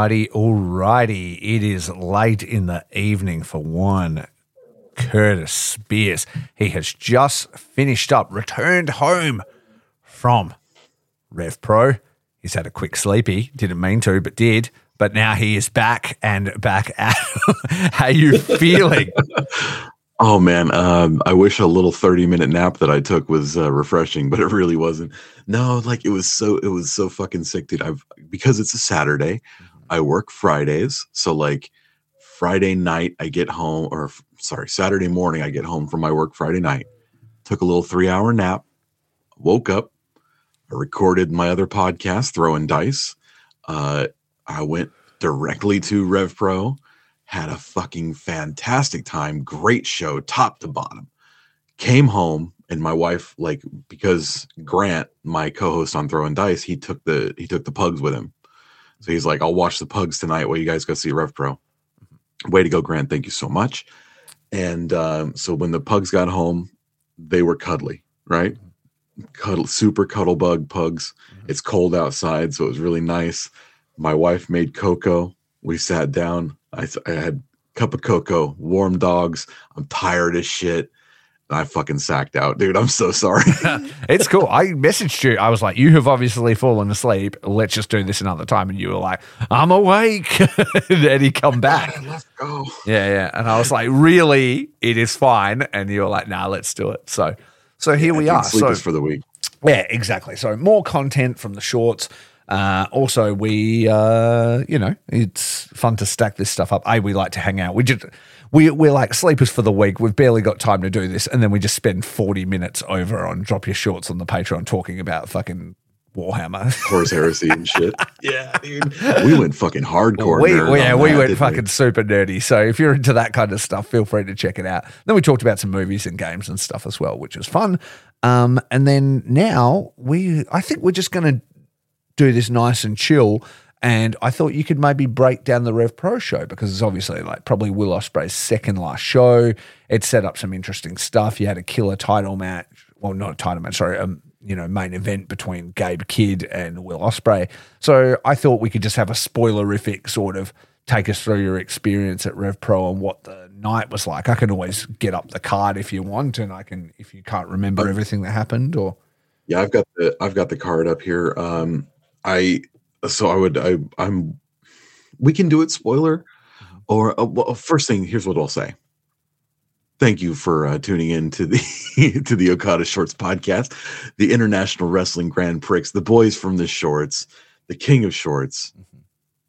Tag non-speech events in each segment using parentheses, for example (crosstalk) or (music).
Alrighty. It is late in the evening for one Curtis Spears. He has just finished up, returned home from Rev Pro. He's had a quick sleepy, didn't mean to, but did. But now he is back and back at. (laughs) How you feeling? (laughs) Oh man, um, I wish a little thirty minute nap that I took was uh, refreshing, but it really wasn't. No, like it was so it was so fucking sick, dude. I've because it's a Saturday, I work Fridays, so like Friday night I get home, or sorry, Saturday morning I get home from my work Friday night. Took a little three hour nap, woke up, I recorded my other podcast, Throwing Dice. Uh, I went directly to Rev Pro had a fucking fantastic time great show top to bottom came home and my wife like because grant my co-host on throwing dice he took the he took the pugs with him so he's like i'll watch the pugs tonight while you guys go see rev pro. Way to go grant. Thank you so much. And um, so when the pugs got home they were cuddly right? Cuddle super cuddle bug pugs. It's cold outside so it was really nice. My wife made cocoa. We sat down. I, I had a cup of cocoa, warm dogs. I'm tired as shit. I fucking sacked out, dude. I'm so sorry. (laughs) (laughs) it's cool. I messaged you. I was like, "You have obviously fallen asleep. Let's just do this another time." And you were like, "I'm awake." (laughs) and then he come back. Let's go. Yeah, yeah. And I was like, "Really? It is fine." And you were like, "Nah, let's do it." So, so here I we are. Sleep So is for the week. yeah, exactly. So more content from the shorts. Uh, also, we, uh, you know, it's fun to stack this stuff up. A, we like to hang out. We just, we, we're like sleepers for the week. We've barely got time to do this. And then we just spend 40 minutes over on Drop Your Shorts on the Patreon talking about fucking Warhammer. (laughs) Horus Heresy and shit. (laughs) yeah, dude. We went fucking hardcore. we, nerd we- yeah, we that, went didn't fucking super nerdy. So if you're into that kind of stuff, feel free to check it out. Then we talked about some movies and games and stuff as well, which was fun. Um, and then now we, I think we're just going to do this nice and chill. And I thought you could maybe break down the Rev Pro show because it's obviously like probably Will Ospreay's second last show. It set up some interesting stuff. You had a killer title match. Well, not a title match, sorry. Um, you know, main event between Gabe Kidd and Will Ospreay. So I thought we could just have a spoilerific sort of take us through your experience at Rev Pro and what the night was like. I can always get up the card if you want, and I can if you can't remember everything that happened or Yeah, I've got the I've got the card up here. Um, I so I would I I'm we can do it spoiler or uh, well, first thing here's what I'll say. Thank you for uh, tuning in to the (laughs) to the Okada Shorts podcast, the International Wrestling Grand Prix, the boys from the shorts, the king of shorts,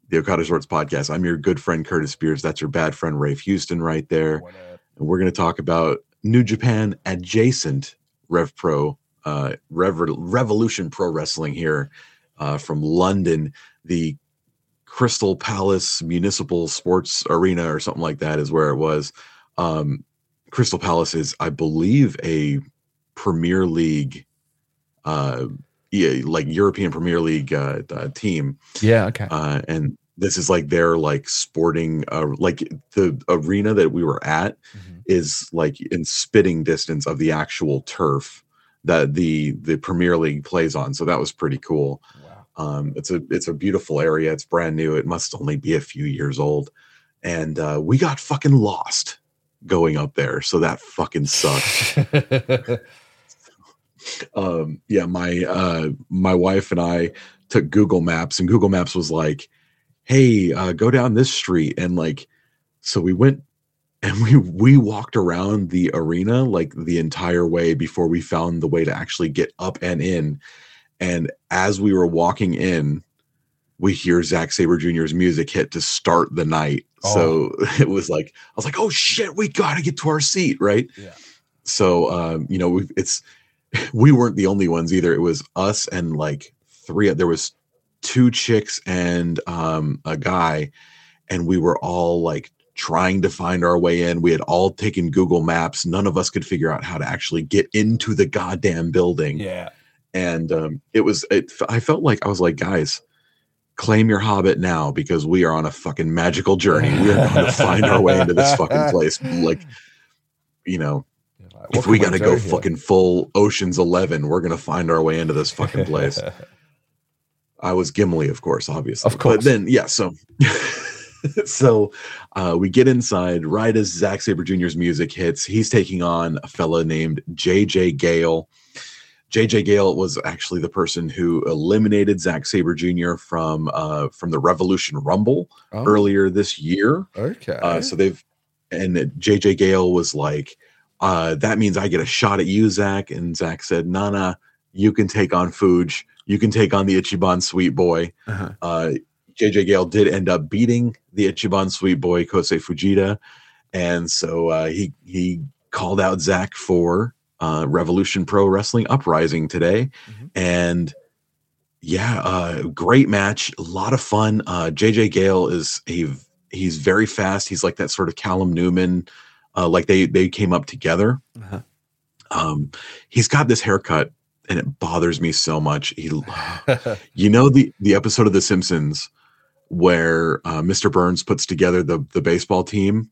the Okada Shorts podcast. I'm your good friend Curtis Spears. That's your bad friend Rafe Houston right there. And we're going to talk about New Japan adjacent Rev Pro, uh, Rev- Revolution Pro Wrestling here uh, from London. The Crystal Palace Municipal Sports Arena or something like that is where it was. Um, Crystal Palace is, I believe, a Premier League, uh, yeah, like European Premier League uh, uh, team yeah, okay. uh, and this is like their like sporting uh, like the arena that we were at Mhm. is like in spitting distance of the actual turf that the the premier league plays on so that was pretty cool Wow. Um it's a it's a beautiful area. It's brand new. It must only be a few years old. And uh we got fucking lost going up there. So that fucking sucked (laughs) um yeah my uh my wife and i took google maps and google maps was like hey, uh, go down this street. And like, so we went and we we walked around the arena like the entire way before we found the way to actually get up and in. And as we were walking in, we hear Zack Sabre Jr.'s music hit to start the night. So (laughs) it was like I was like, oh shit, we gotta get to our seat, right? Yeah. So um, you know, we it's (laughs) we weren't the only ones either. It was us and like three. There was two chicks and um, a guy, and we were all like trying to find our way in. We had all taken Google Maps. None of us could figure out how to actually get into the goddamn building. Yeah. And um, it was. It, I felt like I was like, guys. Claim your hobbit now because we are on a fucking magical journey. We are going (laughs) to find our way into this fucking place. Like, you know, Like, if we got to go here? fucking full Ocean's Eleven, we're gonna find our way into this fucking place. (laughs) I was Gimli, of course, obviously. Of course. But then, yeah, so (laughs) so uh, we get inside right as Zack Sabre Jr.'s music hits. He's taking on a fella named JJ Gale. JJ Gale was actually the person who eliminated Zack Sabre Jr. from uh, from the Revolution Rumble Oh, earlier this year. Okay. Uh, so they've and JJ Gale was like, uh, that means I get a shot at you, Zach. And Zach said, nah, you can take on Fuge. You can take on the Ichiban Sweet Boy. Uh-huh. Uh, JJ Gale did end up beating the Ichiban Sweet Boy, Kosei Fujita. And so uh, he he called out Zach for uh, Revolution Pro Wrestling Uprising today. Mhm. And yeah, uh, great match, a lot of fun. Uh, JJ Gale is a he's very fast. He's like that sort of Callum Newman, uh, like they they came up together. Uh-huh. Um, he's got this haircut, and it bothers me so much. He, (laughs) you know the the episode of The Simpsons where uh, Mr. Burns puts together the the baseball team,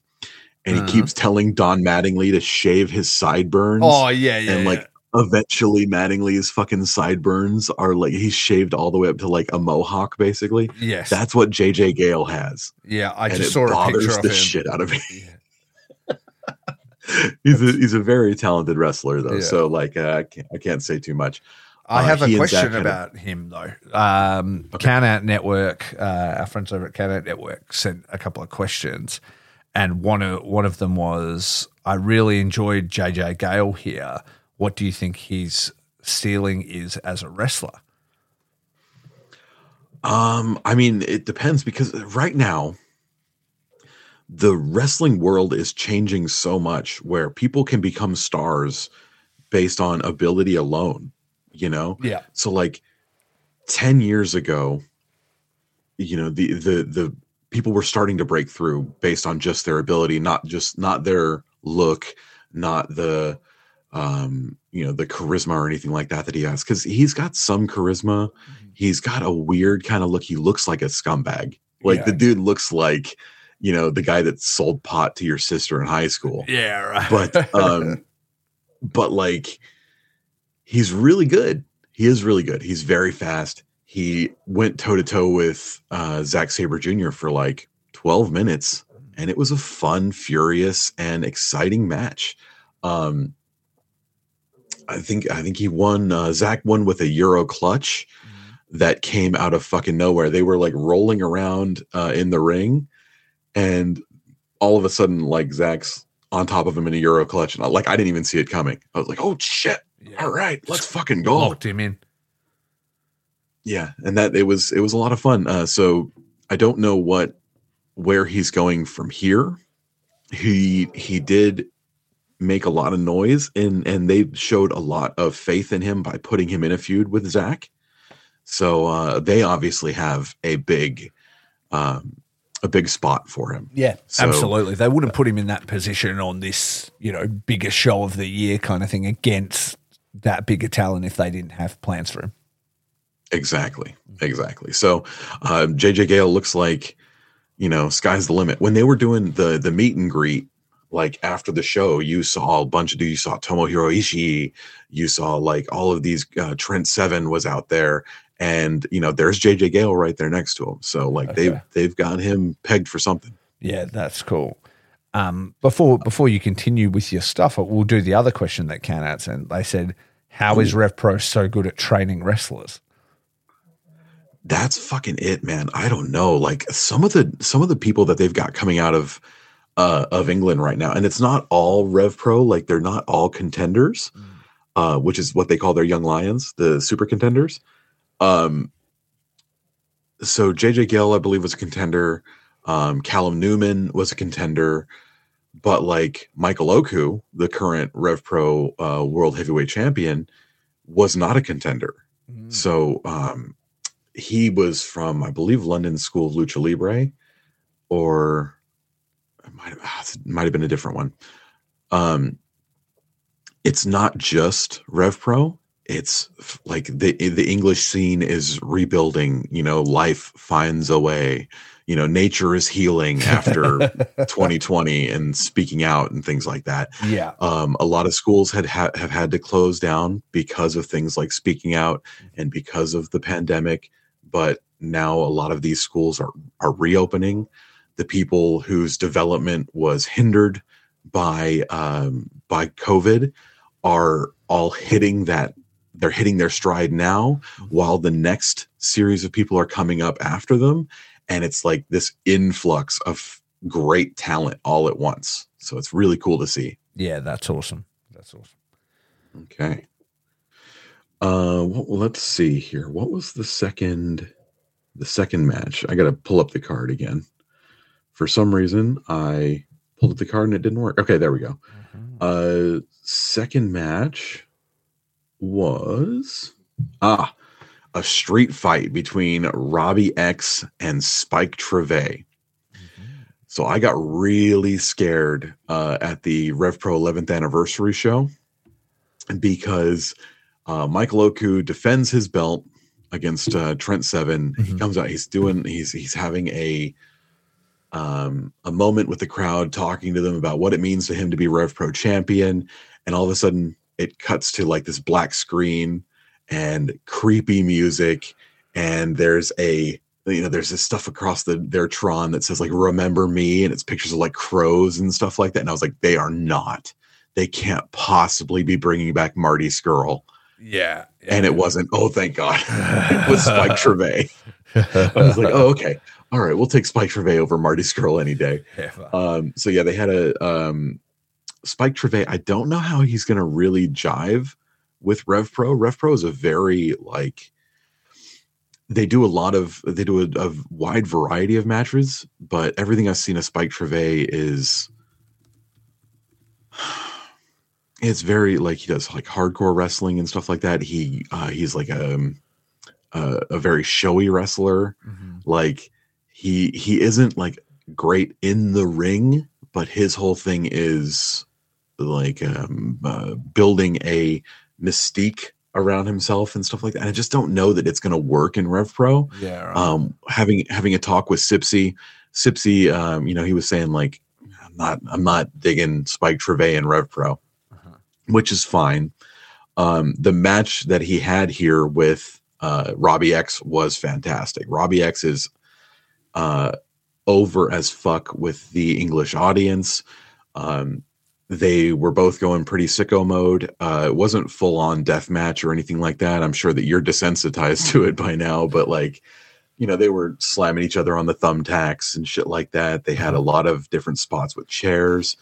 and he Uh-huh. keeps telling Don Mattingly to shave his sideburns. oh yeah, yeah. and like eventually Mattingly's fucking sideburns are like he's shaved all the way up to like a mohawk basically. yes. That's what JJ Gale has. yeah. I and just saw a picture of the him. shit out of me. Yeah. (laughs) he's a he's a very talented wrestler though. Yeah. So like uh, I can't I can't say too much. I Uh, have he a question a- about him though. Um, Count Out Network, uh, our friends over at Count Out Network sent a couple of questions, and one of one of them was, "I really enjoyed JJ Gale here. What do you think his ceiling is as a wrestler?" Um, I mean, it depends because right now the wrestling world is changing so much where people can become stars based on ability alone, you know? Yeah, So like 10 years ago, you know, the the the people were starting to break through based on just their ability, not just not their look, not the um, you know, the charisma or anything like that that he has cuz he's got some charisma. He's got a weird kind of look. He looks like a scumbag. Like Yeah. the dude looks like, you know, the guy that sold pot to your sister in high school yeah, right. but um but like he's really good he is really good he's very fast he went toe to toe with uh Zack Sabre Jr. for like 12 minutes and it was a fun furious and exciting match um I think I think he won uh Zach won with a euro clutch that came out of fucking nowhere they were like rolling around uh in the ring and all of a sudden like Zach's on top of him in a euro clutch and I, like I didn't even see it coming. I was like, "Oh shit. Yeah. All right, let's fucking go." locked him in. Yeah, and that it was it was a lot of fun. Uh so I don't know what where he's going from here. He he did make a lot of noise and and they showed a lot of faith in him by putting him in a feud with Zach. So uh they obviously have a big um a big spot for him. Yeah, So- absolutely. They wouldn't put him in that position on this, you know, biggest show of the year kind of thing against that bigger talent if they didn't have plans for him. Exactly. Exactly. So uh, JJ Gale looks like, you know, sky's the limit. When they were doing the the meet and greet, like after the show, you saw a bunch of dudes. You saw Tomohiro Ishii. You saw like all of these. Uh, Trent Seven was out there, and you know, there's JJ Gale right there next to him. So like they've Okay. they've got him pegged for something. Yeah, that's cool. Um, before before you continue with your stuff, we'll do the other question that can answer. And they said, "How is Rev Pro so good at training wrestlers?" That's fucking it, man. I don't know. Like some of the some of the people that they've got coming out of uh of England right now, and it's not all Rev Pro, like they're not all contenders, Mm. uh, which is what they call their young lions, the super contenders. Um so JJ Gill, I believe, was a contender. Um, Callum Newman was a contender, but like Michael Oku, the current Rev Pro uh, World Heavyweight Champion, was not a contender. Mm. So um, he was from, I believe, London School of Lucha Libre, or it might have, ah, might have been a different one. Um, it's not just Rev Pro. It's like the the English scene is rebuilding. You know, life finds a way. You know, nature is healing after (laughs) 2020 and speaking out and things like that. yeah. Um, a lot of schools had ha- have had to close down because of things like speaking out and because of the pandemic. But now a lot of these schools are are reopening. The people whose development was hindered by um, by COVID are all hitting that they're hitting their stride now, while the next series of people are coming up after them, and it's like this influx of great talent all at once. So it's really cool to see. Yeah, that's awesome. That's awesome. Okay. Uh, well, let's see here. What was the second, the second match? I got to pull up the card again. For some reason, I pulled up the card and it didn't work. Okay, there we go. Uh, second match was ah a street fight between Robbie X and Spike Trivet. So I got really scared uh, at the Rev Pro 11th anniversary show because uh, Michael Oku defends his belt against uh, Trent Seven. He Mhm. comes out. He's doing. He's he's having a um, a moment with the crowd, talking to them about what it means to him to be Rev Pro champion, and all of a sudden it cuts to like this black screen and creepy music, and there's a you know there's this stuff across the their Tron that says like "Remember Me" and it's pictures of like crows and stuff like that, and I was like, they are not. They can't possibly be bringing back Marty Scurll, Yeah. and it wasn't. Oh, thank God! (laughs) it was Spike (laughs) Trivet. I was like, oh, okay. All right, we'll take Spike Trivet over Marty Scurll any day. (laughs) Um, so yeah, they had a um, Spike Trivet. I don't know how he's going to really jive with Rev Pro. Rev Pro is a very like they do a lot of they do a, a wide variety of matches, but everything I've seen of Spike Trivet is it's very like he does like hardcore wrestling and stuff like that. He uh, he's like a a, a very showy wrestler Mhm. like he he isn't like great in the ring but his whole thing is like um uh, building a mystique around himself and stuff like that and i just don't know that it's going to work in rev pro Yeah. Right. um having having a talk with sipsy sipsy um you know he was saying like i'm not i'm not digging spike trivet and rev pro. Which is fine. Um, the match that he had here with uh, Robbie X was fantastic. Robbie X is uh, over as fuck with the English audience. Um, they were both going pretty sicko mode. Uh, it wasn't full on death match or anything like that. I'm sure that you're desensitized to it by now, but like, you know, they were slamming each other on the thumbtacks and shit like that. They had a lot of different spots with chairs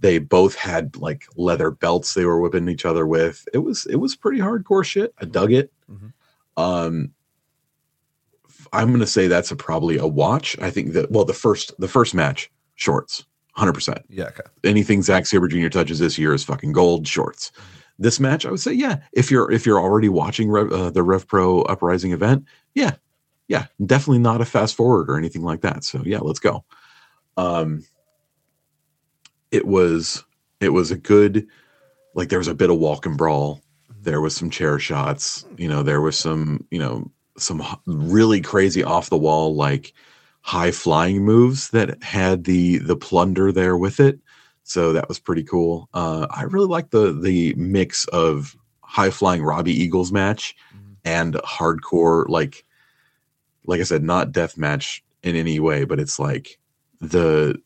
they both had like leather belts they were whipping each other with it was it was pretty hardcore shit i dug it Mhm. um i'm gonna say that's a probably a watch i think that well the first the first match shorts 100% yeah. Okay. anything Zack Sabre Jr. touches this year is fucking gold shorts. This match, I would say, yeah. If you're if you're already watching Rev, uh, the Rev Pro Uprising event, yeah, yeah, definitely not a fast forward or anything like that. So yeah, let's go. Um, it was it was a good like there was a bit of walk and brawl. There was some chair shots. You know, there was some you know some really crazy off the wall like high flying moves that had the the plunder there with it so that was pretty cool uh i really like the the mix of high flying robbie eagles match Mhm. and hardcore like like i said not death match in any way but it's like the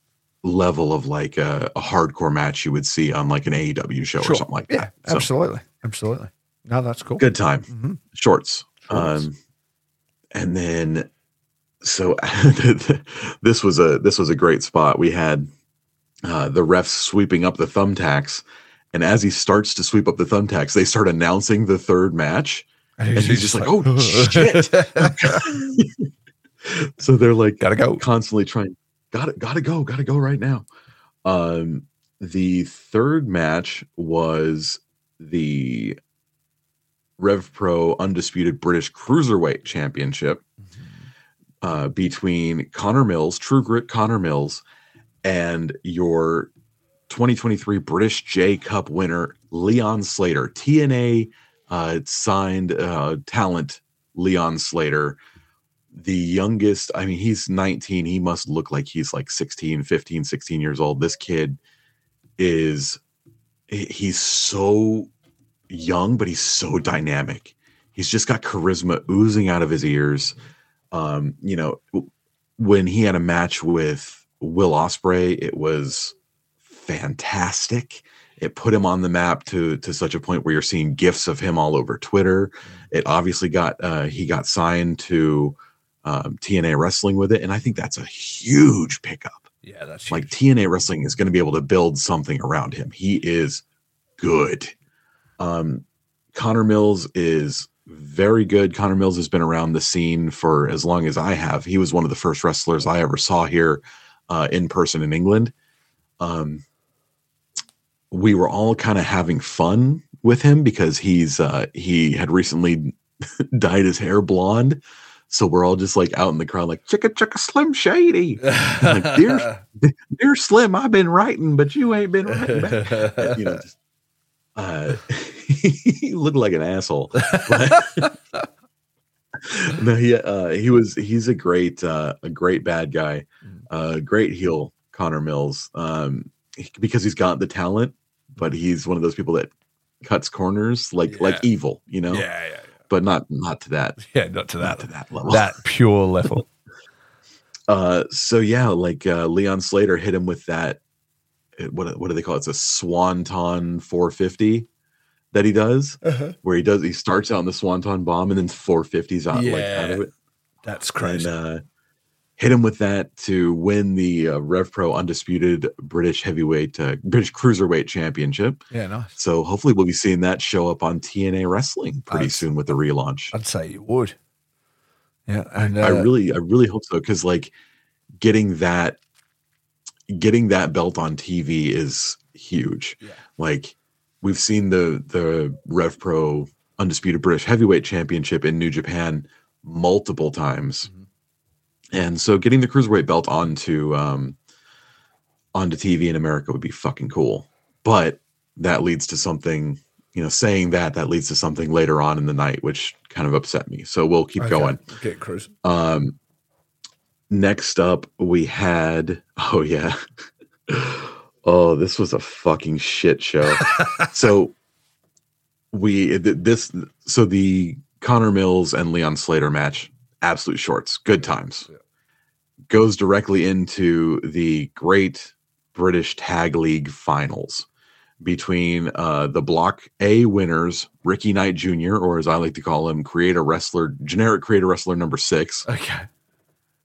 level of like a, a hardcore match you would see on like an aew show Sure. or something like Yeah. that so Absolutely. Absolutely. No, that's cool. good time Mhm. shorts Shorts. um and then so (laughs) this was a this was a great spot. We had uh, the refs sweeping up the thumbtacks, and as he starts to sweep up the thumbtacks, they start announcing the third match, and he's just like, "Oh shit!" (laughs) (laughs) so they're like, Gotta go. constantly trying, got it, gotta go, gotta go right now. Um, the third match was the Rev Pro Undisputed British Cruiserweight Championship uh, between Connor Mills, True Grit Connor Mills, and your 2023 British J Cup winner, Leon Slater. TNA uh, signed uh, talent Leon Slater, the youngest. I mean, he's 19. He must look like he's like 16, 15, 16 years old. This kid is he's so young, but he's so dynamic. He's just got charisma oozing out of his ears. Um, you know, when he had a match with Will Ospreay, it was fantastic. It put him on the map to to such a point where you're seeing gifs of him all over Twitter. It obviously got uh, he got signed to um, TNA Wrestling with it, and I think that's a huge pickup. Yeah, that's Like. TNA Wrestling is going to be able to build something around him. He is good. Um, Connor Mills is very good. Connor Mills has been around the scene for as long as I have. He was one of the first wrestlers I ever saw here uh, in person in England. Um, we were all kind of having fun with him because he's uh, he had recently (laughs) dyed his hair blonde. So we're all just like out in the crowd, like chicka chicka slim shady. (laughs) like, dear, dear Slim, I've been writing, but you ain't been writing. back." (laughs) you know, just, uh, (laughs) he looked like an asshole. No, he uh, he was he's a great uh, a great bad guy, uh, great heel, Connor Mills, um, he- because he's got the talent, but he's one of those people that cuts corners like like evil, you know, yeah, yeah, yeah. But not not to that (laughs) Yeah, not to not that to that level. that pure level. (laughs) Uh, so yeah, like uh, Leon Slater hit him with that. What what do they call it? It's a Swanton 450 that he does, uh-huh. where he does he starts out in the Swanton bomb and then 450s out like out of Yeah. it, That's and crazy. uh, hit him with that to win the uh, Rev Pro undisputed British heavyweight uh, British cruiserweight championship. yeah, nice. So hopefully we'll be seeing that show up on TNA Wrestling pretty I'd- soon with the relaunch. I'd say you would. Yeah, and I uh, really, I really hope so because like getting that, getting that belt on TV is huge. Yeah. Like we've seen the the Rev Pro Undisputed British Heavyweight Championship in New Japan multiple times, Mhm. And so getting the cruiserweight belt onto um onto TV in America would be fucking cool. But that leads to something. You know, saying that that leads to something later on in the night, which kind of upset me. So we'll keep okay, going. Get cruising. Um, next up, we had (laughs) oh yeah, oh this was a fucking shit show. (laughs) so we this so the Connor Mills and Leon Slater match, absolute shorts, good times. Yeah. Goes directly into the Great British Tag League Finals between uh, the Block A winners, Ricky Knight Jr., or as I like to call him, Creator Wrestler, generic Creator Wrestler number six, Okay.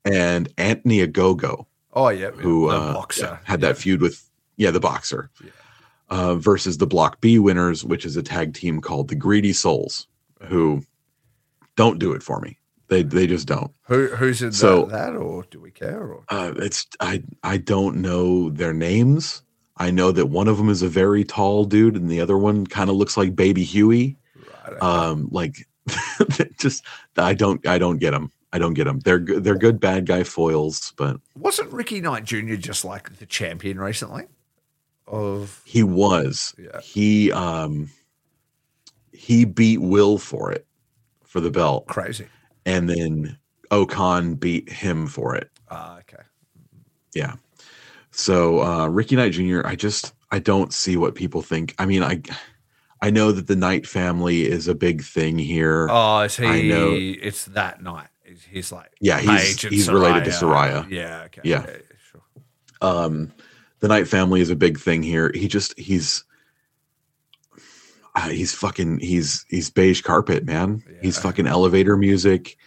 and Anthony Agogo, Oh yeah, who uh, boxer yeah, had that feud with yeah the boxer, Yeah. uh, versus the Block B winners, which is a tag team called the Greedy Souls, who don't do it for me. They they just don't. Who who's in So- that, that, or do we care? Or Uh, it's I I don't know their names. I know that one of them is a very tall dude, and the other one kind of looks like Baby Huey. right, Um, like (laughs) just I don't I don't get them. I don't get them. They're good. They're good bad guy foils, but wasn't Ricky Knight Jr. just like the champion recently? Of he was. Yeah. He um he beat Will for it for the belt, crazy. And then Okan beat him for it. Ah, okay. Yeah. So uh Ricky Knight Jr., I just I don't see what people think. I mean, I I know that the Knight family is a big thing here. Oh, is he? I know. It's that night. He's, like Yeah, he's- he's related to Saraya. Yeah. Okay. Yeah. sure. um the Knight family is a big thing here. He just he's uh, he's fucking he's he's beige carpet, man. He's fucking elevator music.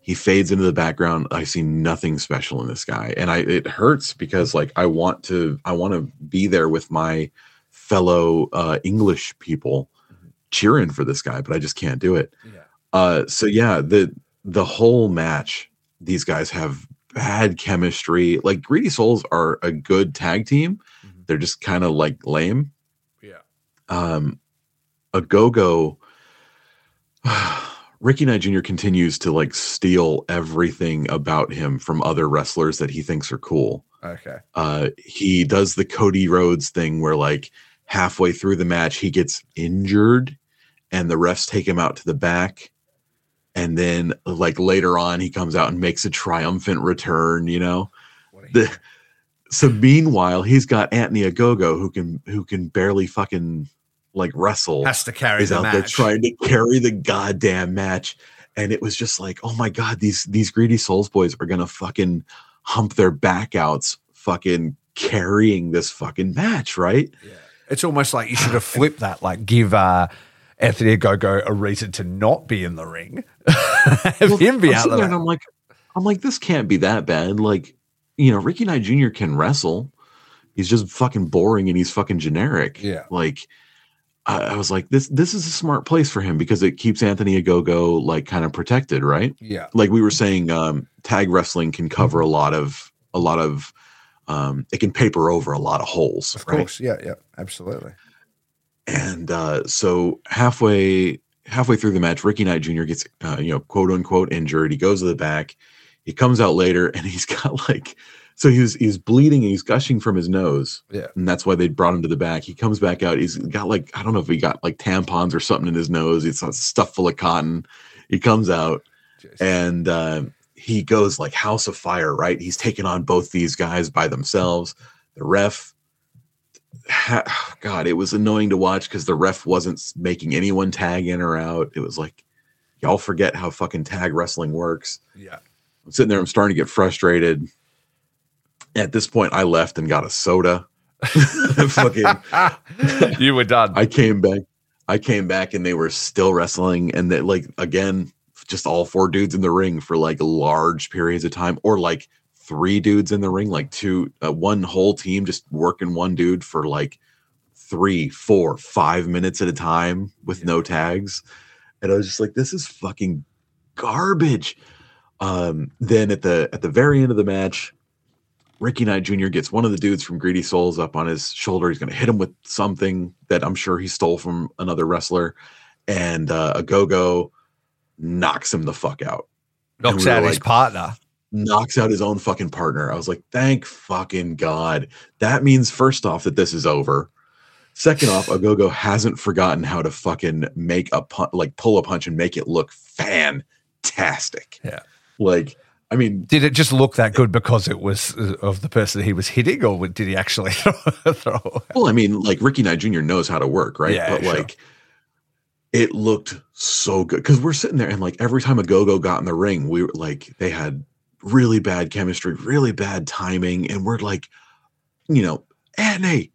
He fades into the background. I see nothing special in this guy, and I it hurts because like I want to I want to be there with my fellow uh, English people cheering for this guy, but I just can't do it. Yeah. Uh, so yeah, the the whole match, these guys have bad chemistry. Like Greedy Souls are a good tag team. Mhm. They're just kind of like lame. Yeah. Um, Agogo. (sighs) Ricky Knight Jr. continues to like steal everything about him from other wrestlers that he thinks are cool. Okay. Uh, he does the Cody Rhodes thing where like halfway through the match he gets injured and the refs take him out to the back and then like later on he comes out and makes a triumphant return you know the so meanwhile he's got Anthony Agogo who can who can barely fucking like wrestle has to carry is the out match. there trying to carry the goddamn match and it was just like oh my god these these greedy souls boys are gonna fucking hump their back outs fucking carrying this fucking match right Yeah. It's almost like you should have flipped that, like give uh, Anthony Gogo a reason to not be in the ring. (laughs) Have him be I'm out there and I'm like, I'm like, this can't be that bad. Like, you know, Ricky Knight Jr. can wrestle. He's just fucking boring and he's fucking generic. Yeah. Like, I, I was like, this this is a smart place for him because it keeps Anthony Agogo like kind of protected, right? Yeah. Like we were saying, um, tag wrestling can cover a lot of a lot of um, it can paper over a lot of holes, Of right? course. Yeah. Yeah. Absolutely. And uh, so halfway halfway through the match, Ricky Knight Jr. gets uh, you know quote unquote injured. He goes to the back. He comes out later, and (laughs) he's got like so he's he's bleeding and he's gushing from his nose. Yeah. and that's why they brought him to the back. He comes back out. He's got like I don't know if he got like tampons or something in his nose. It's stuff full of cotton. He comes out Jeez. and uh, he goes like house of fire right he's taking on both these guys by themselves the ref ha- (sighs) god it was annoying to watch because the ref wasn't making anyone tag in or out it was like y'all forget how fucking tag wrestling works yeah. i'm sitting there i'm starting to get frustrated at this point i left and got a soda (laughs) fucking (laughs) you were done. I came back. I came back and they were still wrestling, and that like again, just all four dudes in the ring for like large periods of time, or like three dudes in the ring, like two, uh, one whole team just working one dude for like three, four, five minutes at a time with no tags, and I was just like, this is fucking garbage. Um, then at the at the very end of the match, Ricky Knight Jr. gets one of the dudes from Greedy Souls up on his shoulder. He's going to hit him with something that I'm sure he stole from another wrestler. And uh, Agogo knocks him the fuck out, Knocks we out his partner. knocks out his own fucking partner. I was like, thank fucking God. That means, first off, that this is over. Second off, Agogo hasn't forgotten how to fucking make a punch, like pull a punch and make it look fantastic. Yeah. Like, I mean, Did it just look that good because it was uh, of the person he was hitting, or did he actually (laughs) throw? Well, I mean, like Ricky Knight Jr. knows how to work, right? Yeah, but sure. like, it looked so good because we're sitting there and like every time Agogo got in the ring, we were like, they had really bad chemistry, really bad timing, and we're like, you know, Anthony,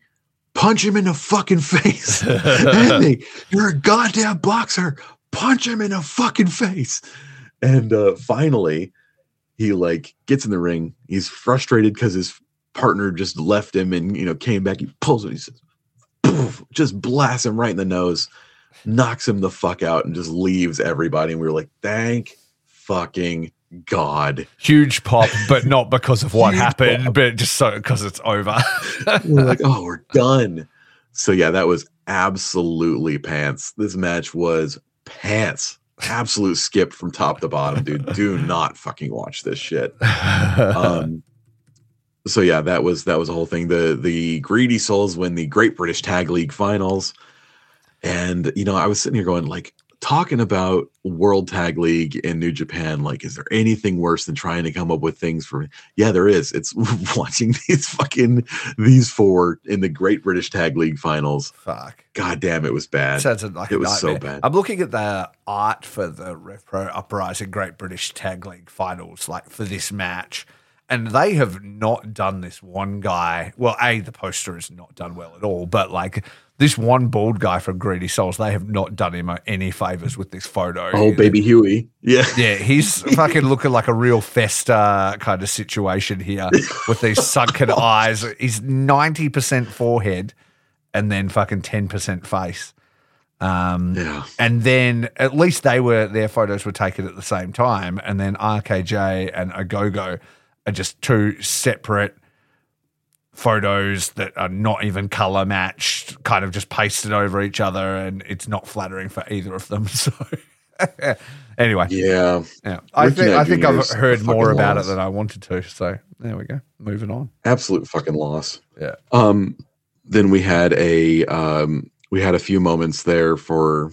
punch him in the fucking face. (laughs) Anthony, you're a goddamn boxer. Punch him in the fucking face. And uh, finally, he like gets in the ring. He's frustrated because his partner just left him and you know came back. He pulls it. He says, "Poof," just blasts him right in the nose, knocks him the fuck out, and just leaves everybody. And we were like, thank fucking God. Huge pop, but (laughs) not because of what happened, pop. but just so because it's over. we're like, (laughs) oh, we're done. So yeah, that was absolutely pants. This match was pants. Absolute skip from top to bottom, dude. (laughs) Do not fucking watch this shit. (laughs) Um so yeah, that was that was a whole thing. The the greedy souls win the Great British Tag League finals. And you know, I was sitting here going like talking about World Tag League in New Japan, like, is there anything worse than trying to come up with things for yeah, there is. It's (laughs) watching these fucking these four in the Great British Tag League finals. Fuck. God damn, it was bad. Sounds like It a was so bad. I'm looking at the art for the RevPro Uprising Great British Tag League finals, like for this match. And they have not done this one guy. Well, A, the poster is not done well at all, but like this one bald guy from Greedy Souls, they have not done him any favors with this photo. Oh, baby Huey. Yeah. Yeah, he's fucking looking like a real Fester kind of situation here with these (laughs) sunken eyes. He's 90% forehead and then fucking 10% face. Um, Yeah. and then at least they were their photos were taken at the same time. And then RKJ and Agogo are just two separate photos that are not even color matched, kind of just pasted over each other, and it's not flattering for either of them. (laughs) So anyway, Yeah. yeah, I Ricky think I think I've heard more about loss. it than I wanted to. So there we go. Moving on. Absolute fucking loss. Yeah. Um, then we had a um, we had a few moments there for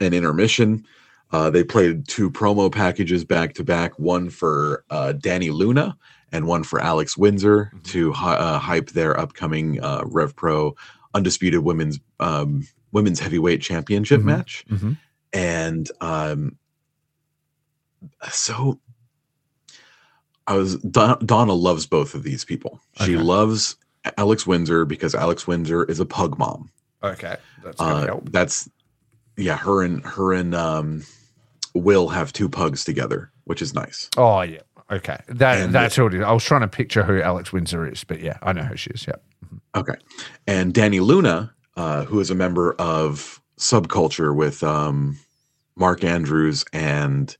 an intermission. Uh, they played two promo packages back to back, one for uh, Dani Luna and one for Alex Windsor to hy- uh, hype their upcoming uh, Rev Pro Undisputed Women's um, Women's Heavyweight Championship Mhm. match. Mhm. And um, so I was Don, Donna loves both of these people. She Okay. loves Alex Windsor because Alex Windsor is a pug mom. Okay, that's Uh, that's yeah, her and her and um, Will have two pugs together, which is nice. Oh yeah. Okay, that And- that's all. It is. I was trying to picture who Alex Windsor is, but yeah, I know who she is. Yeah. Okay, and Dani Luna, uh, who is a member of Subculture with um, Mark Andrews and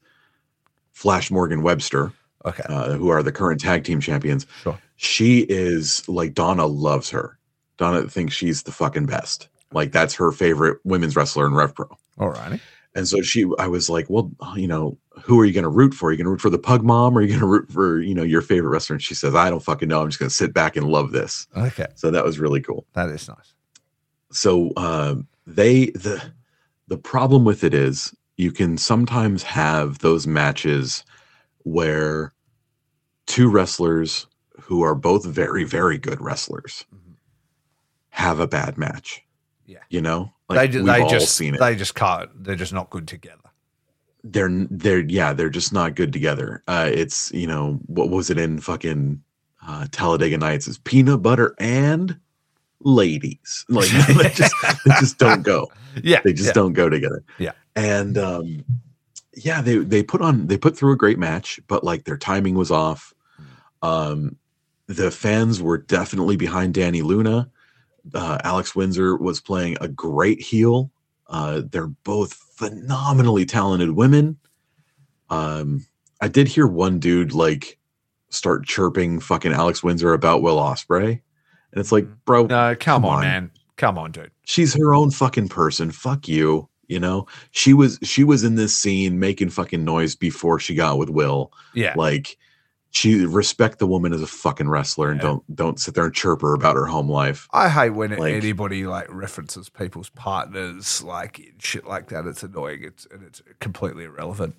Flash Morgan Webster, Okay. uh, who are the current tag team champions. Sure. She is like Donna loves her. Donna thinks she's the fucking best. Like that's her favorite women's wrestler in Rev Pro. Alrighty. And so she, I was like, well, you know, who are you going to root for? Are you going to root for the pug mom or are you going to root for, you know, your favorite wrestler? And she says, I don't fucking know. I'm just going to sit back and love this. Okay, So that was really cool. that is nice. So um, they, the, the problem with it is you can sometimes have those matches where two wrestlers who are both very, very good wrestlers Mhm. have a bad match. Yeah. You know, they ju- we've all just seen it. they just can't. They're just not good together. they're they're yeah they're just not good together uh it's you know what was it in fucking uh talladega nights is peanut butter and ladies (laughs) like they (laughs) just they just don't go Yeah, they just yeah. don't go together Yeah. and um yeah they they put on they put through a great match but like their timing was off um the fans were definitely behind dani luna uh, alex windsor was playing a great heel uh they're both phenomenally talented women um i did hear one dude like start chirping fucking alex windsor about will ospreay and it's like bro No, come, Come on, on. man. Come on, dude. she's her own fucking person. Fuck you. You know, she was she was in this scene making fucking noise before she got with Will. Yeah. Like she respect the woman as a fucking wrestler and Yeah. don't don't sit there and chirp her about her home life. I hate when Like- anybody like references people's partners, like shit like that. It's annoying. It's and it's completely irrelevant.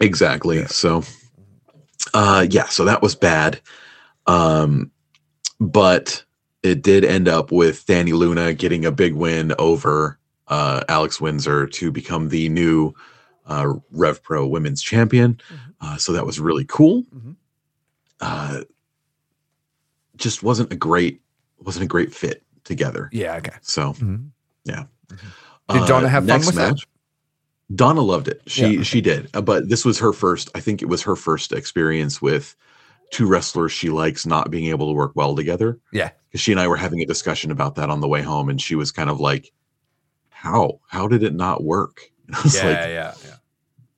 Exactly. Yeah. So uh yeah, so that was bad. Um but it did end up with Dani Luna getting a big win over uh Alex Windsor to become the new uh Rev Pro Women's Champion. Mhm. Uh so that was really cool. Mhm. Uh just wasn't a great wasn't a great fit together. Yeah. Okay. So Mhm. yeah. Did Donna have fun next with it? Donna loved it. She Yeah. she did. Uh, But this was her first, I think it was her first experience with two wrestlers she likes not being able to work well together. Yeah. Because she and I were having a discussion about that on the way home, and she was kind of like, How? How did it not work? And (laughs) I was Yeah. like, yeah. Yeah.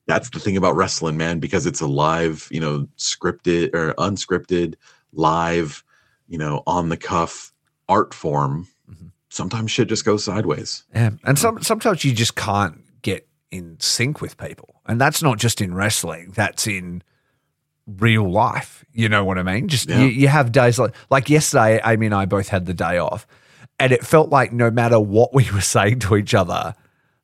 That's the thing about wrestling, man, because it's a live, you know, scripted or unscripted, live, you know, on the cuff art form. Mhm. Sometimes shit just goes sideways. Yeah. And some sometimes you just can't get in sync with people. And that's not just in wrestling, that's in real life. You know what I mean? Just Yeah. you, you have days like like yesterday, Amy and I both had the day off. And it felt like no matter what we (laughs) were saying to each other,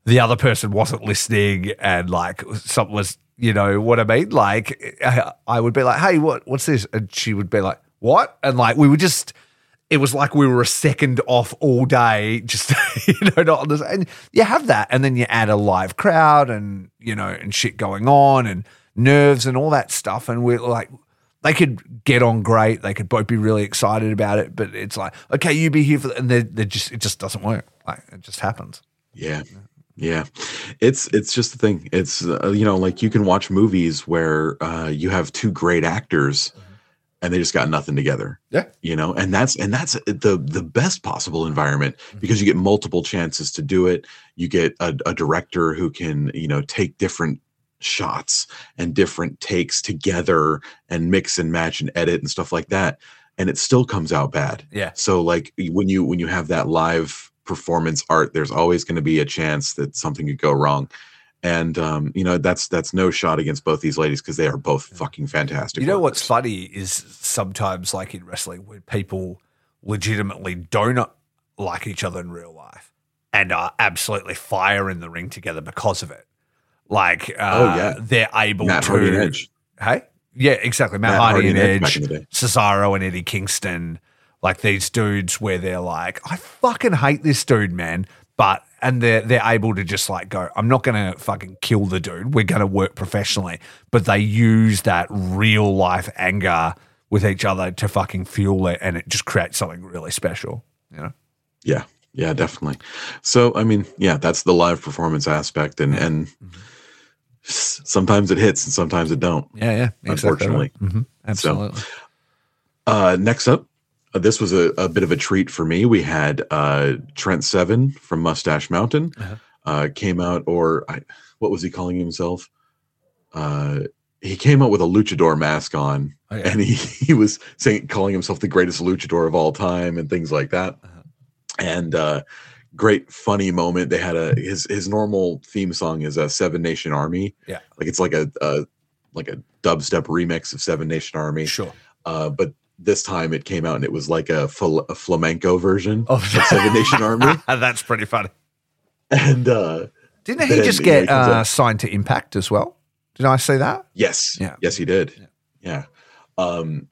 the other person wasn't listening and like something was, you know what I mean? Like I, I would be like, "Hey, what what's this?" And she would be like, "What?" And like we were just it was like we were a second off all day, (laughs) just you know, not on this. And you have that, and then you add a live crowd, and you know, and shit going on, and nerves, and all that stuff, and we're like, they could get on great. They could both be really excited about it, but it's like, okay, you be here for, the, and they they just it just doesn't work. Like it just happens. Yeah. Yeah. It's it's just the thing. It's uh, you know like you can watch movies where uh you have two great actors and they just got nothing together. Yeah. You know, and that's and that's the the best possible environment because you get multiple chances to do it. You get a, a director who can, you know, take different shots and different takes together and mix and match and edit and stuff like that and it still comes out bad. Yeah. So like when you when you have that live performance art, there's always going to be a chance that something could go wrong. And um, you know that's that's no shot against both these ladies because they are both fucking fantastic. You know what's funny is sometimes, like in wrestling, when people legitimately don't like each other in real life and are absolutely fire in the ring together because of it. Like, uh, Oh, yeah. they're able Matt to. Hardy and Edge. Hey, yeah, exactly. Matt, Matt Hardy, Hardy and Edge Edge, in the day. Cesaro and Eddie Kingston, like these dudes where they're like, I fucking hate this dude, man. But and they're they're able to just like go, I'm not gonna fucking kill the dude. We're gonna work professionally. But they use that real life anger with each other to fucking fuel it, and it just creates something really special. You know? Yeah, yeah, definitely. So I mean, yeah, that's the live performance aspect, and and Mm-hmm. sometimes it hits and sometimes it don't. Yeah, yeah. Unfortunately. hmm absolutely. Uh, next up, this was a, a bit of a treat for me. We had uh, Trent Seven from Moustache Mountain Uh-huh. uh, came out, or I, what was he calling himself? Uh, he came out with a luchador mask on, Oh, yeah. and he, he was saying calling himself the greatest luchador of all time and things like that. Uh-huh. And uh, great funny moment. They had a his his normal theme song is a Seven Nation Army. Yeah. like it's like a, a like a dubstep remix of Seven Nation Army. Sure. Uh, but this time it came out and it was like a, fl- a flamenco version Oh, of Seven Nation (laughs) Army. (laughs) That's pretty funny. And uh, Didn't he Then, just you know, get he uh, signed to Impact as well? Did I see that? yes, Yeah. yes, he did. Yeah. Yeah. Um,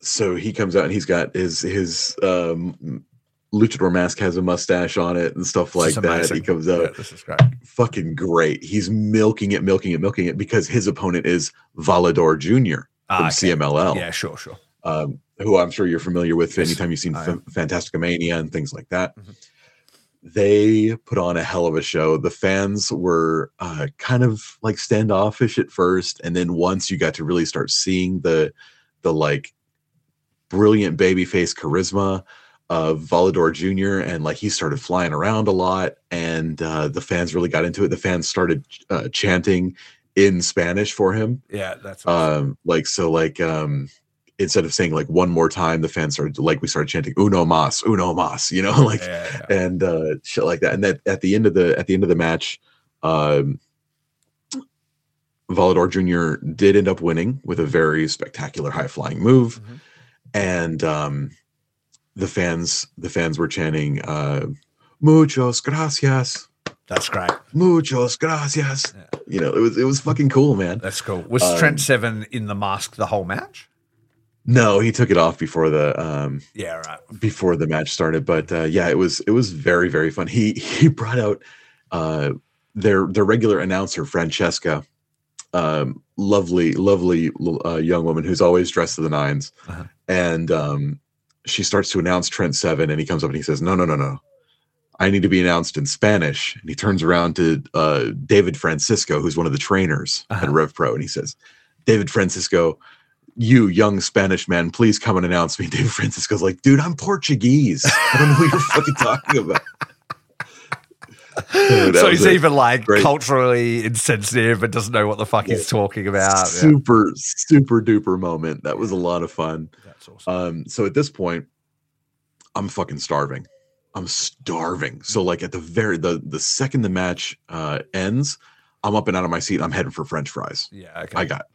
so he comes out and he's got his his um, luchador mask has a mustache on it and stuff like that. He comes out Yeah, this is great. fucking great. He's milking it, milking it, milking it because his opponent is Volador Jr. Ah, from okay. CMLL. Yeah, sure, sure. Um, who I'm sure you're familiar with anytime you've seen F- Fantasticamania and things like that. Mhm. They put on a hell of a show. The fans were uh, kind of like standoffish at first, and then once you got to really start seeing the the like brilliant babyface charisma of Volador Jr. and like he started flying around a lot, and uh, the fans really got into it. The fans started uh, chanting in Spanish for him Yeah, that's awesome. um like so like um instead of saying like one more time the fans started like we started chanting uno mas uno mas you know (laughs) like yeah, yeah. and uh shit like that and that at the end of the at the end of the match um Volador Jr. did end up winning with a very spectacular high flying move Mhm. and um the fans the fans were chanting uh muchos gracias That's great. muchos gracias Yeah. you know it was it was fucking cool man That's cool. Was Um, Trent Seven in the mask the whole match? No he took it off before the um Yeah, right. before the match started but uh yeah it was it was very very fun he (laughs) he brought out uh their their regular announcer francesca um lovely lovely uh, young woman who's always dressed to the 9s Uh-huh. and um she starts to announce trent seven and he comes up and he says no no no no i need to be announced in spanish and he turns around to uh david francisco who's one of the trainers Uh-huh. at rev pro and he says david francisco you young Spanish man, please come and announce me. (laughs) David Francisco's like, dude, I'm Portuguese. I don't know what you're fucking talking about. (laughs) That so he's even like great- culturally insensitive and doesn't know what the fuck he's talking about. Yeah. super, super duper moment. That was a lot of fun. That's awesome. Um, so at this point, I'm fucking starving. I'm starving. So like at the very the the second the match uh ends, I'm up and out of my seat. I'm heading for French fries. yeah, okay. I got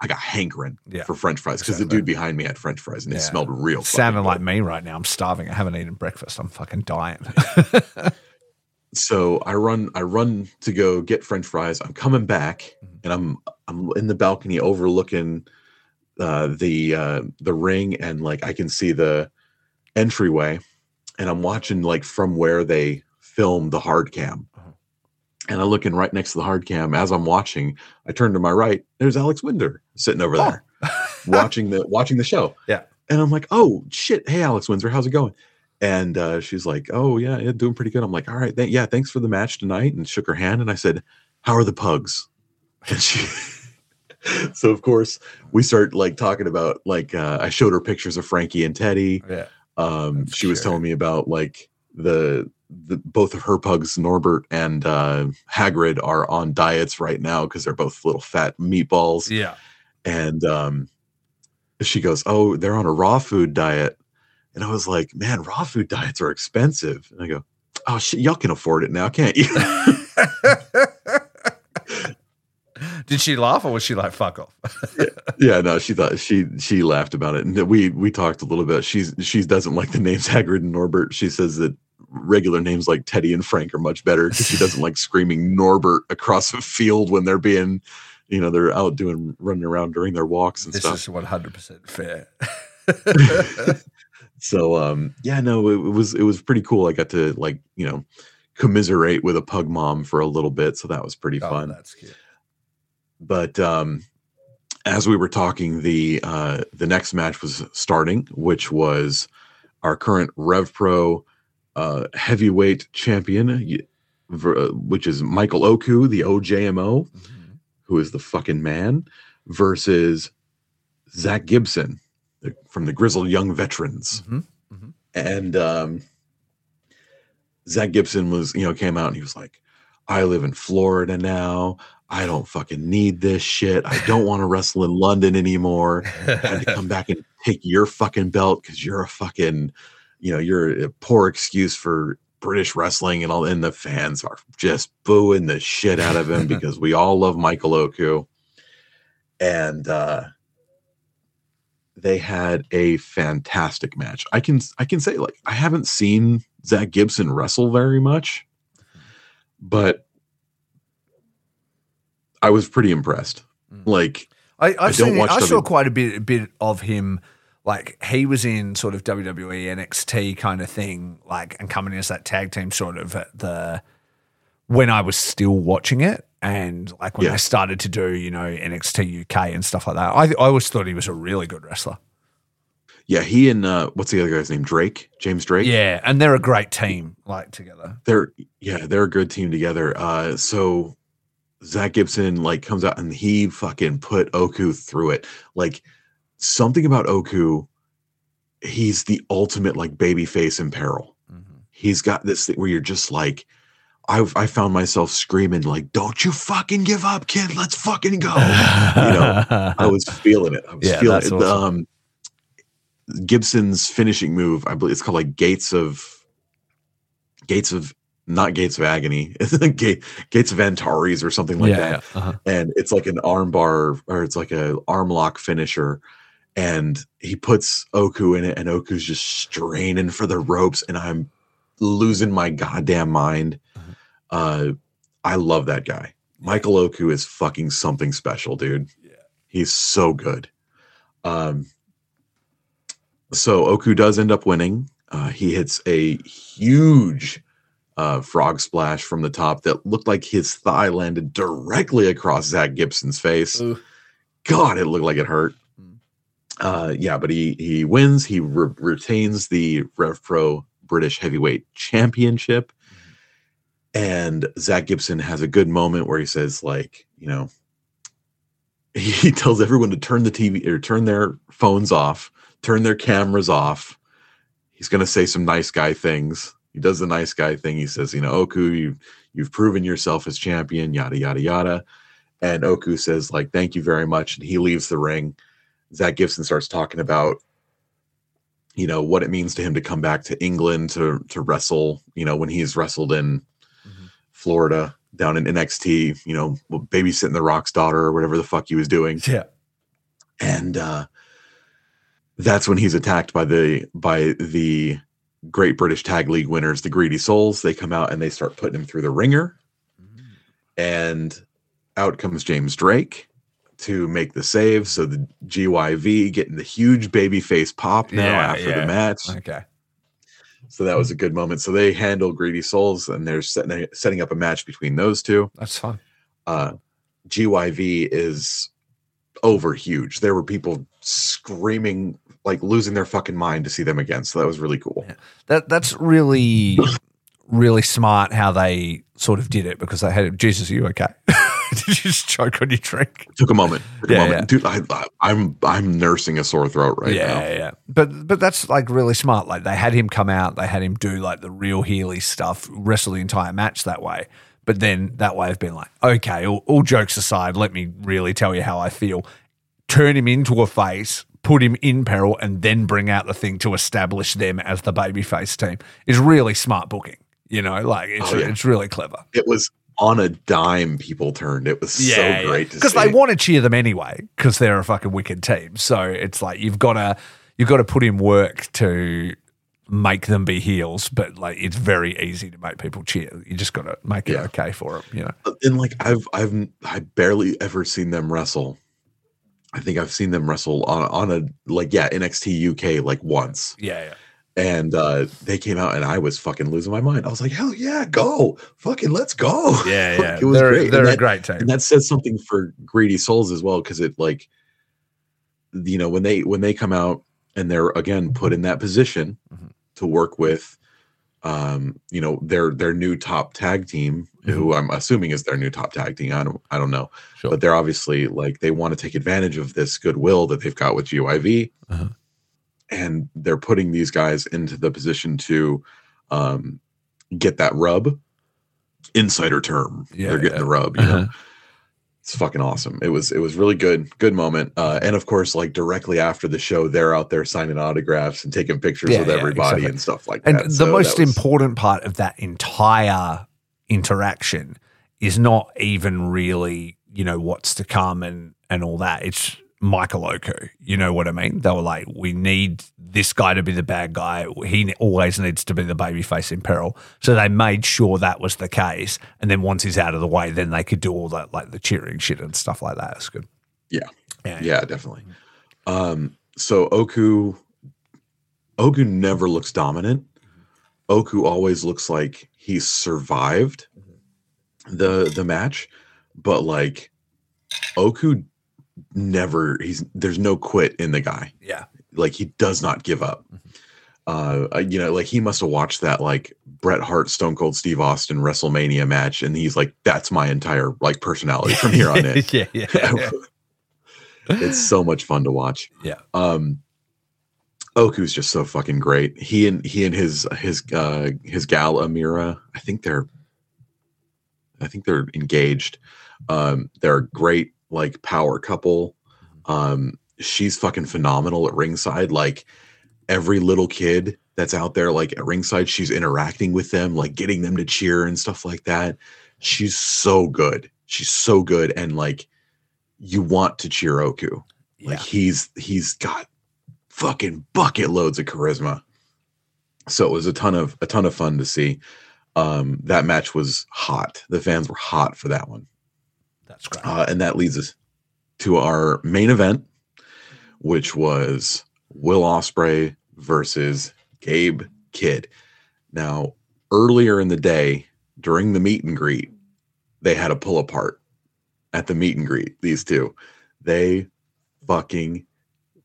I got hankering Yeah. for French fries because the dude behind me had French fries and they Yeah. smelled real. Sounding like me right now. I'm starving. I haven't eaten breakfast. I'm fucking dying. (laughs) so I run I run to go get French fries. I'm coming back Mhm. and I'm I'm in the balcony overlooking uh the uh the ring and like I can see the entryway and I'm watching like from where they film the hard cam. And I'm looking right next to the hard cam as I'm watching. I turn to my right. There's Alex Windsor sitting over Oh. there. (laughs) watching the watching the show. Yeah. And I'm like, oh shit, hey Alex Windsor, how's it going? And uh, she's like, oh yeah, yeah, doing pretty good. I'm like, all right, th- yeah, thanks for the match tonight, and shook her hand. And I said, how are the pugs? (laughs) And she. so of course we start like talking about like uh, I showed her pictures of Frankie and Teddy. Yeah. Um, she was telling me about like the, the both of her pugs, Norbert and uh, Hagrid, are on diets right now because they're both little fat meatballs. Yeah. And um, she goes, "Oh, they're on a raw food diet," and I was like, "Man, raw food diets are expensive." And I go, "Oh shit, y'all can afford it now, can't you?" (laughs) Did she laugh or was she like, fuck off? yeah, no, she thought she she laughed about it, and we we talked a little bit. She's she doesn't like the names Hagrid and Norbert. She says that regular names like Teddy and Frank are much better because she doesn't like screaming Norbert across a field when they're being, you know, they're out doing running around during their walks and this stuff. This is 100% fair. (laughs) so um yeah no it, it was it was pretty cool i got to like you know commiserate with a pug mom for a little bit so that was pretty Oh, fun that's cute. but um as we were talking the uh the next match was starting which was our current rev pro uh heavyweight champion uh, which is michael oku the ojmo Mhm. who is the fucking man versus zack gibson from the grizzled young veterans Mhm. and um Zack Gibson was, you know, came out and he was like, I live in Florida now. I don't fucking need this shit. I don't want to wrestle in London anymore. I had to come (laughs) back and take your fucking belt because you're a fucking, you know, you're a poor excuse for British wrestling and all. And the fans are just booing the shit out of him (laughs) because we all love Michael Oku. And uh they had a fantastic match. I can I can say like I haven't seen Zack Gibson wrestle very much, but I was pretty impressed. Mm. Like I, I I've don't seen, watch I saw W- quite a bit, a bit of him. Like he was in sort of WWE NXT kind of thing, like and coming in as that tag team sort of at the when I was still watching it, and like when Yeah. they started to do you know NXT UK and stuff like that. I I always thought he was a really good wrestler. yeah, he and uh what's the other guy's name? Drake, James Drake. Yeah, and they're a great team, like together. they're yeah they're a good team together uh so zack gibson like comes out and he fucking put oku through it like something about oku he's the ultimate like baby face in peril Mhm. he's got this thing where you're just like I, I found myself screaming like don't you fucking give up kid let's fucking go you know, I was (laughs) feeling it. I was Yeah, feeling it. awesome. Um, Gibson's finishing move, I believe it's called like Gates of Gates of not Gates of Agony, (laughs) Gate, Gates of Antares or something like yeah, that. yeah. Uh-huh. And it's like an arm bar or it's like a arm lock finisher. And he puts Oku in it, and Oku's just straining for the ropes, and I'm losing my goddamn mind. Mhm. Uh, I love that guy. Michael Oku is fucking something special, dude. Yeah. He's so good. Um, so Oku does end up winning. Uh, he hits a huge uh, frog splash from the top that looked like his thigh landed directly across Zack Gibson's face. Ooh. God, it looked like it hurt. Uh, yeah, but he he wins. He re- retains the Rev Pro British Heavyweight Championship. And Zack Gibson has a good moment where he says, like, you know, (laughs) he tells everyone to turn the TV or turn their phones off, turn their cameras off. He's going to say some nice guy things. He does the nice guy thing. He says, you know, Oku, you you've proven yourself as champion, yada yada yada. And Oku says, like, thank you very much. And he leaves the ring. Zack Gibson starts talking about, you know, what it means to him to come back to England to to wrestle. You know, when he's wrestled in Mhm. Florida down in NXT, you know, babysitting the Rock's daughter or whatever the fuck he was doing Yeah. and uh, that's when he's attacked by the by the Great British Tag League winners, the Greedy Souls. They come out and they start putting him through the ringer, and out comes James Drake to make the save. So the GYV getting the huge baby face pop now Yeah, after yeah. the match. Okay. So that was a good moment. So they handle Greedy Souls and they're setting setting up a match between those two That's fun. uh, GYV is over huge. There were people screaming, like losing their fucking mind to see them again. So that was really cool. That that's really really smart how they sort of did it because they had Jesus, are you okay? (laughs) did you just choke on your drink? Took a moment. Took Yeah, a moment. yeah. Dude, I, I, I'm I'm nursing a sore throat right yeah, now. yeah, yeah. But but that's like really smart. Like they had him come out, they had him do like the real Healy stuff, wrestle the entire match that way. But then that way of being like, okay, all, all jokes aside, let me really tell you how I feel. Turn him into a face, put him in peril, and then bring out the thing to establish them as the babyface team is really smart booking. You know, like it's Oh, yeah. it's really clever. It was on a dime people turned. It was so great to see. because they want to cheer them anyway because they're a fucking wicked team. So it's like you've got to you've got to put in work to make them be heels, but like it's very easy to make people cheer. You just got to make it Yeah. okay for them, you know. and like I've I've I barely ever seen them wrestle. I think I've seen them wrestle on on a like yeah NXT UK like once, Yeah, yeah. And uh they came out and I was fucking losing my mind. I was like, hell yeah, go, fucking let's go. Yeah, (laughs) yeah. it was they're great. they're And a that- great team. and that says something for greedy souls as well because it like you know when they when they come out and they're again put in that position Mhm. to work with um you know their their new top tag team who i'm assuming is their new top tag team i don't i don't know Sure. but they're obviously like they want to take advantage of this goodwill that they've got with GYV Uh-huh. And they're putting these guys into the position to um get that rub insider term Yeah, they're getting yeah. the rub you Uh-huh. it's fucking awesome. It was it was really good, good moment. Uh, and of course, like directly after the show, they're out there signing autographs and taking pictures Yeah, with everybody exactly. and stuff like And that. And the So most was- important part of that entire interaction is not even really, you know, what's to come and and all that. It's Michael Oku. You know what I mean? They were like, we need this guy to be the bad guy. He always needs to be the babyface in peril. So they made sure that was the case. And then once he's out of the way, then they could do all that, like the cheering shit and stuff like that. It's good. Yeah. Yeah. yeah, definitely. Um, so Oku, Oku never looks dominant. Oku always looks like he survived the the match, but like Oku never he's there's no quit in the guy. Yeah. like he does not give up. Uh, uh, you know, like he must have watched that like Bret Hart, Stone Cold Steve Austin WrestleMania match, and he's like, "That's my entire like personality from here on in." (laughs) yeah. Yeah. Yeah. (laughs) it's so much fun to watch. Yeah. Um, Oku's just so fucking great. He and he and his his uh his gal Amira, I think they're, I think they're engaged. Um, they're a great like power couple. Um, she's fucking phenomenal at ringside. Like every little kid that's out there, like at ringside, she's interacting with them, like getting them to cheer and stuff like that. She's so good. She's so good, and like you want to cheer Oku. Like Yeah. he's he's got fucking bucket loads of charisma. So it was a ton of a ton of fun to see. Um, that match was hot. The fans were hot for that one. That's great. Uh, and that leads us to our main event, which was Will Ospreay versus Gabe Kidd. Now, earlier in the day, during the meet and greet, they had a pull apart at the meet and greet. These two, they fucking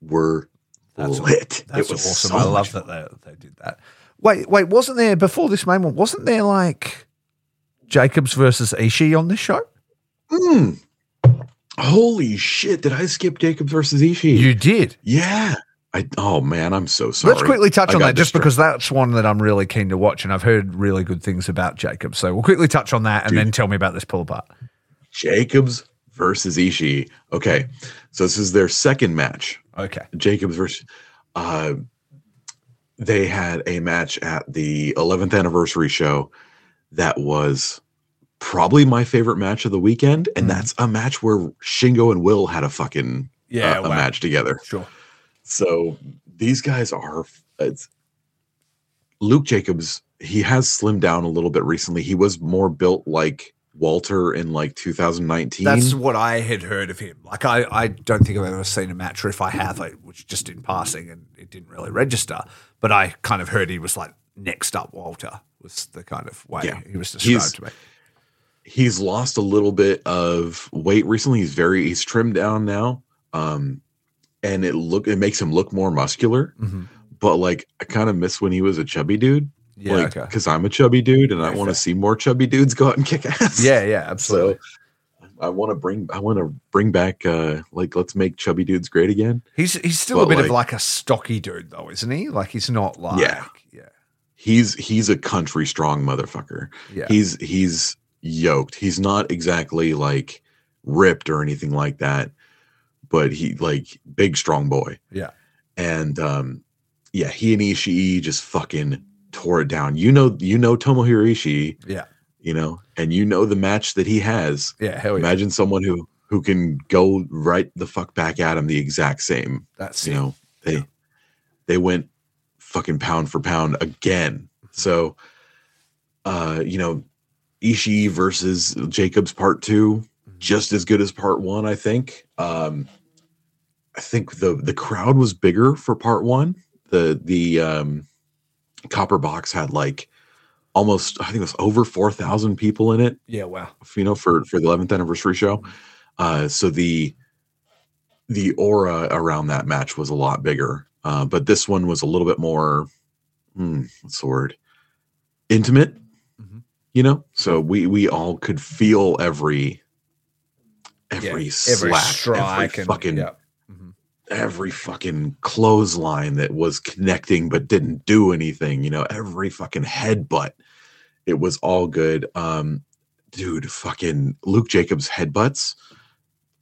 were That's- lit. That's it was awesome. so I love that they, they did that. Wait, wait, wasn't there before this moment? Wasn't there like Jacobs versus Ishii on this show? Mm. Holy shit! Did I skip Jacobs versus Ishii? You did. yeah. I. Oh man, I'm so sorry. Let's quickly touch I on that, just distracted. because that's one that I'm really keen to watch, and I've heard really good things about Jacobs. So we'll quickly touch on that, and Dude. then tell me about this pull apart. Jacobs versus Ishii. Okay, so this is their second match. Okay. Jacobs versus. Uh, they had a match at the 11th anniversary show that was probably my favorite match of the weekend, and Mhm. that's a match where Shingo and Will had a fucking Yeah, uh, a wow. match together. Sure. So these guys are. It's, Luke Jacobs. He has slimmed down a little bit recently. He was more built like Walter in like 2019. That's what I had heard of him. Like, I, I don't think I've ever seen a match, or if I have, it was just in passing and it didn't really register. But I kind of heard he was like next up Walter, was the kind of way Yeah. he was described He's- to me. He's lost a little bit of weight recently. He's very he's trimmed down now. Um, and it look it makes him look more muscular. Mhm. But like, I kind of miss when he was a chubby dude. Yeah, like, okay. because I'm a chubby dude, and I want to see more chubby dudes go out and kick ass. Yeah, yeah, absolutely. So I want to bring I want to bring back uh like let's make chubby dudes great again. he's he's still but a bit of like- like a stocky dude though, isn't he? Like he's not like Yeah. yeah, He's he's a country strong motherfucker. yeah. He's he's yoked. He's not exactly like ripped or anything like that, but he like big strong boy. Yeah. And um yeah, he and Ishii just fucking tore it down. You know you know Tomohiro Ishii, yeah, you know, and you know the match that he has. yeah. Hell yeah. Imagine someone who who can go right the fuck back at him the exact same. That's You know, they Yeah. they went fucking pound for pound again. So uh, you know, Ishii versus Jacobs part 2 just as good as part 1, I think. Um I think the the crowd was bigger for part 1. The the um Copper Box had like almost I think it was over 4,000 people in it Yeah, wow. you know for for the 11th anniversary show uh so the the aura around that match was a lot bigger uh but this one was a little bit more hmm, what's the word intimate. You know so we we all could feel every every Every slap strike every and fucking yeah. Mhm. every fucking clothesline that was connecting but didn't do anything, you know, every fucking headbutt. It was all good. Um, dude, fucking Luke Jacobs headbutts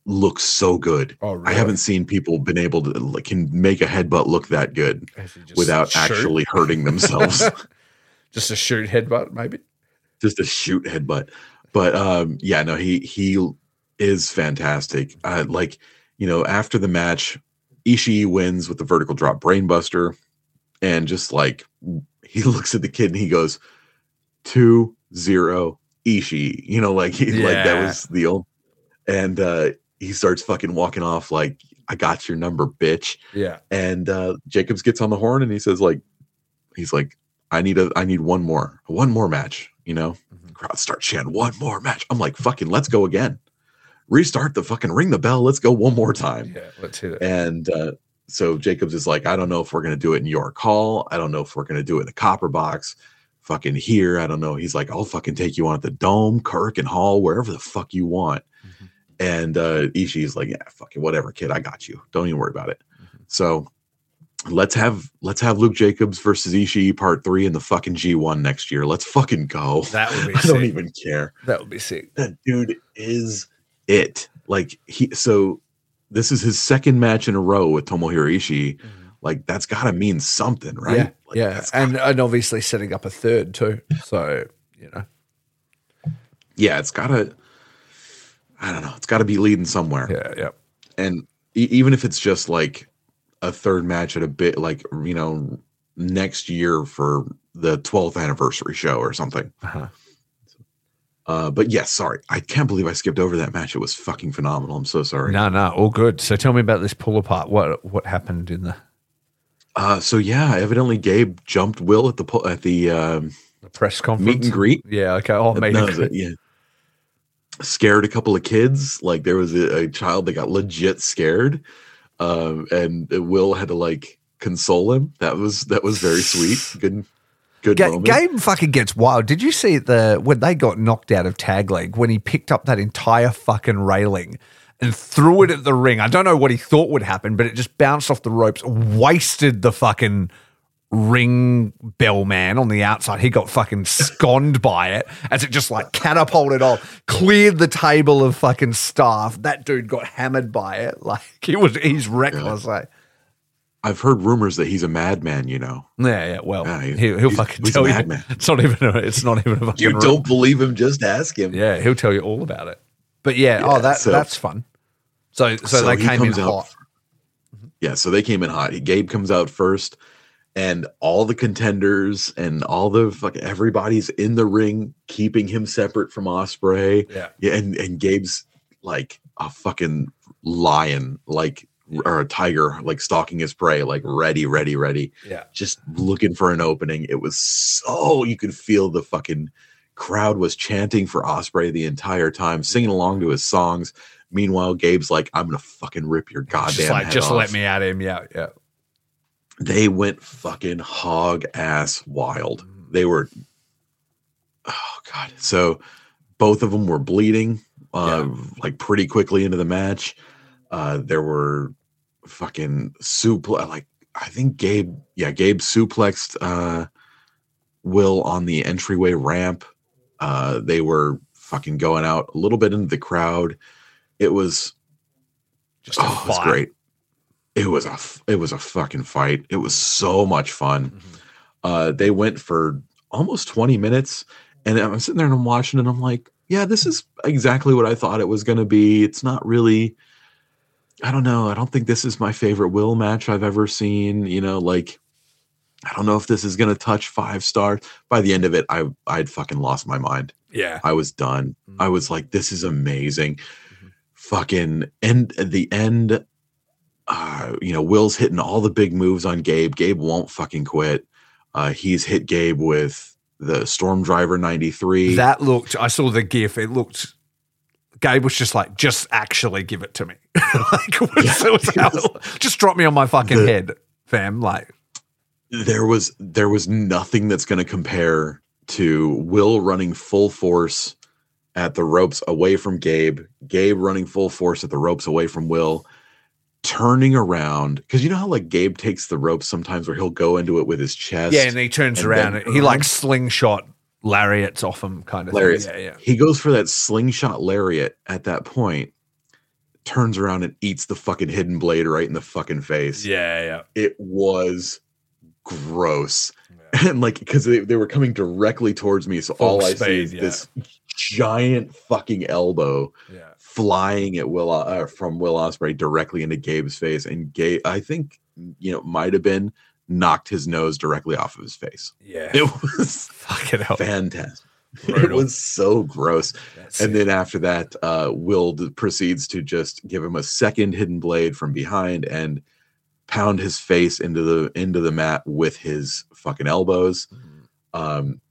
look so good. Oh, I haven't seen people been able to like can make a headbutt look that good Is he just without shoot? actually hurting (laughs) themselves. just a shoot headbutt, maybe. Just a shoot headbutt. But um, yeah, no, he he is fantastic. Uh, like you know, after the match, Ishii wins with the vertical drop brainbuster, and just like (laughs) he looks at the kid and he goes two zero Ishii. You know, like he like that was the old, and uh, he starts fucking walking off like I got your number, bitch. Yeah. And uh, Jacobs gets on the horn and he says like, he's like, I need a I need one more one more match. You know, Mhm. crowd starts chanting one more match. I'm like, fucking, let's go again. Restart the fucking ring the bell. Let's go one more time. Yeah. Let's hit it. And uh, so Jacobs is like, I don't know if we're gonna do it in York Hall. I don't know if we're gonna do it in the Copper Box. Fucking here, I don't know. He's like, I'll fucking take you on at the Dome, Korakuen Hall, wherever the fuck you want. Mhm. And uh, Ishii's like, yeah, fucking whatever, kid. I got you. Don't even worry about it. Mhm. So let's have let's have Luke Jacobs versus Ishii part three in the fucking G1 next year. Let's fucking go. That would be (laughs) I don't sick. even care. That would be sick. That dude is it. Like he so this is his second match in a row with Tomohiro Ishii. Mm-hmm. Like that's gotta mean something, right? Yeah. Like, yeah. And and obviously setting up a third too. So, you know. yeah, it's gotta I don't know, it's gotta be leading somewhere. Yeah, yeah. and e- even if it's just like a third match at a bit like you know next year for the 12th anniversary show or something Uh-huh. uh but yes sorry i can't believe i skipped over that match it was fucking phenomenal i'm so sorry No, no, all good. So tell me about this pull apart. What what happened in the, uh so yeah evidently gabe jumped will at the pu- at the um the press conference? meet and greet Yeah, okay. Oh, meet No, and yeah scared a couple of kids like there was a, a child that got legit scared um and will had to like console him that was that was very sweet (laughs) good good Ga- moment Gabe fucking gets wild. Did you see the when they got knocked out of tag league when he picked up that entire fucking railing and threw it at the ring? I don't know what he thought would happen, but it just bounced off the ropes, wasted the fucking ring bell man on the outside. He got fucking sconed by it as it just like catapulted off, cleared the table of fucking staff. That dude got hammered by it. (laughs) Like he was, he's reckless. Like I've heard rumors that he's a madman. You know, yeah, yeah. Well, Yeah, he- he's- fucking he's a tell you. madman. (laughs) It's not even. A, it's not even a fucking. you don't believe him? Just ask him. Yeah, he'll tell you all about it. But yeah, oh, Yeah, oh, that so- that's fun. So so, they came in hot. Yeah, so they came in hot. Gabe comes out first, and all the contenders and all the fucking everybody's in the ring, keeping him separate from Ospreay. Yeah. Yeah, and and Gabe's like a fucking lion, like or a tiger, like stalking his prey, like ready, ready, ready, Yeah. just looking for an opening. It was so you could feel the fucking crowd was chanting for Ospreay the entire time, singing along to his songs. Meanwhile, Gabe's like, I'm gonna fucking rip your goddamn just like, head just off. let me at him. Yeah, yeah. They went fucking hog ass wild. Mm-hmm. They were, oh god. So both of them were bleeding, uh, like pretty quickly into the match. Uh, there were fucking suplex. Like I think Gabe, yeah, Gabe suplexed uh, Will on the entryway ramp. Uh, they were fucking going out a little bit into the crowd. It was Just oh, it was great. It was a it was a fucking fight. It was so much fun. Mhm. Uh, they went for almost 20 minutes, and I'm sitting there and I'm watching, and I'm like, yeah, this is exactly what I thought it was going to be. It's not really. I don't know. I don't think this is my favorite Will match I've ever seen. You know, like I don't know if this is going to touch five stars. By the end of it, I I'd fucking lost my mind. Yeah. I was done. Mhm. I was like, this is amazing. Mhm. Fucking and at the end, uh, you know, Will's hitting all the big moves on Gabe. Gabe won't fucking quit. Uh, he's hit Gabe with the Storm Driver 93. That looked, I saw the gif. It looked, Gabe was just like, just actually give it to me. (laughs) like, was- Yeah, was (laughs) was- just drop me on my fucking The- head, fam. Like, there was there was nothing that's going to compare to Will running full force at the ropes away from Gabe, Gabe running full force at the ropes away from Will, turning around because you know how like Gabe takes the ropes sometimes where he'll go into it with his chest. yeah, and he turns and around then and he like slingshot lariats off him, kind of Lariats. thing. Yeah, yeah. he goes for that slingshot lariat at that point, turns around and eats the fucking hidden blade right in the fucking face. Yeah, yeah. It was gross. (laughs) and like because they, they were coming directly towards me so Full all i see is yeah. this giant fucking elbow Yeah. flying at will uh, from will ospreay directly into gabe's face and gabe i think you know might have been knocked his nose directly off of his face Yeah. it (laughs) was Fucking fantastic it was so gross That's and it. then after that uh will proceeds to just give him a second hidden blade from behind and pound his face into the into the mat with his fucking elbows Mhm. um,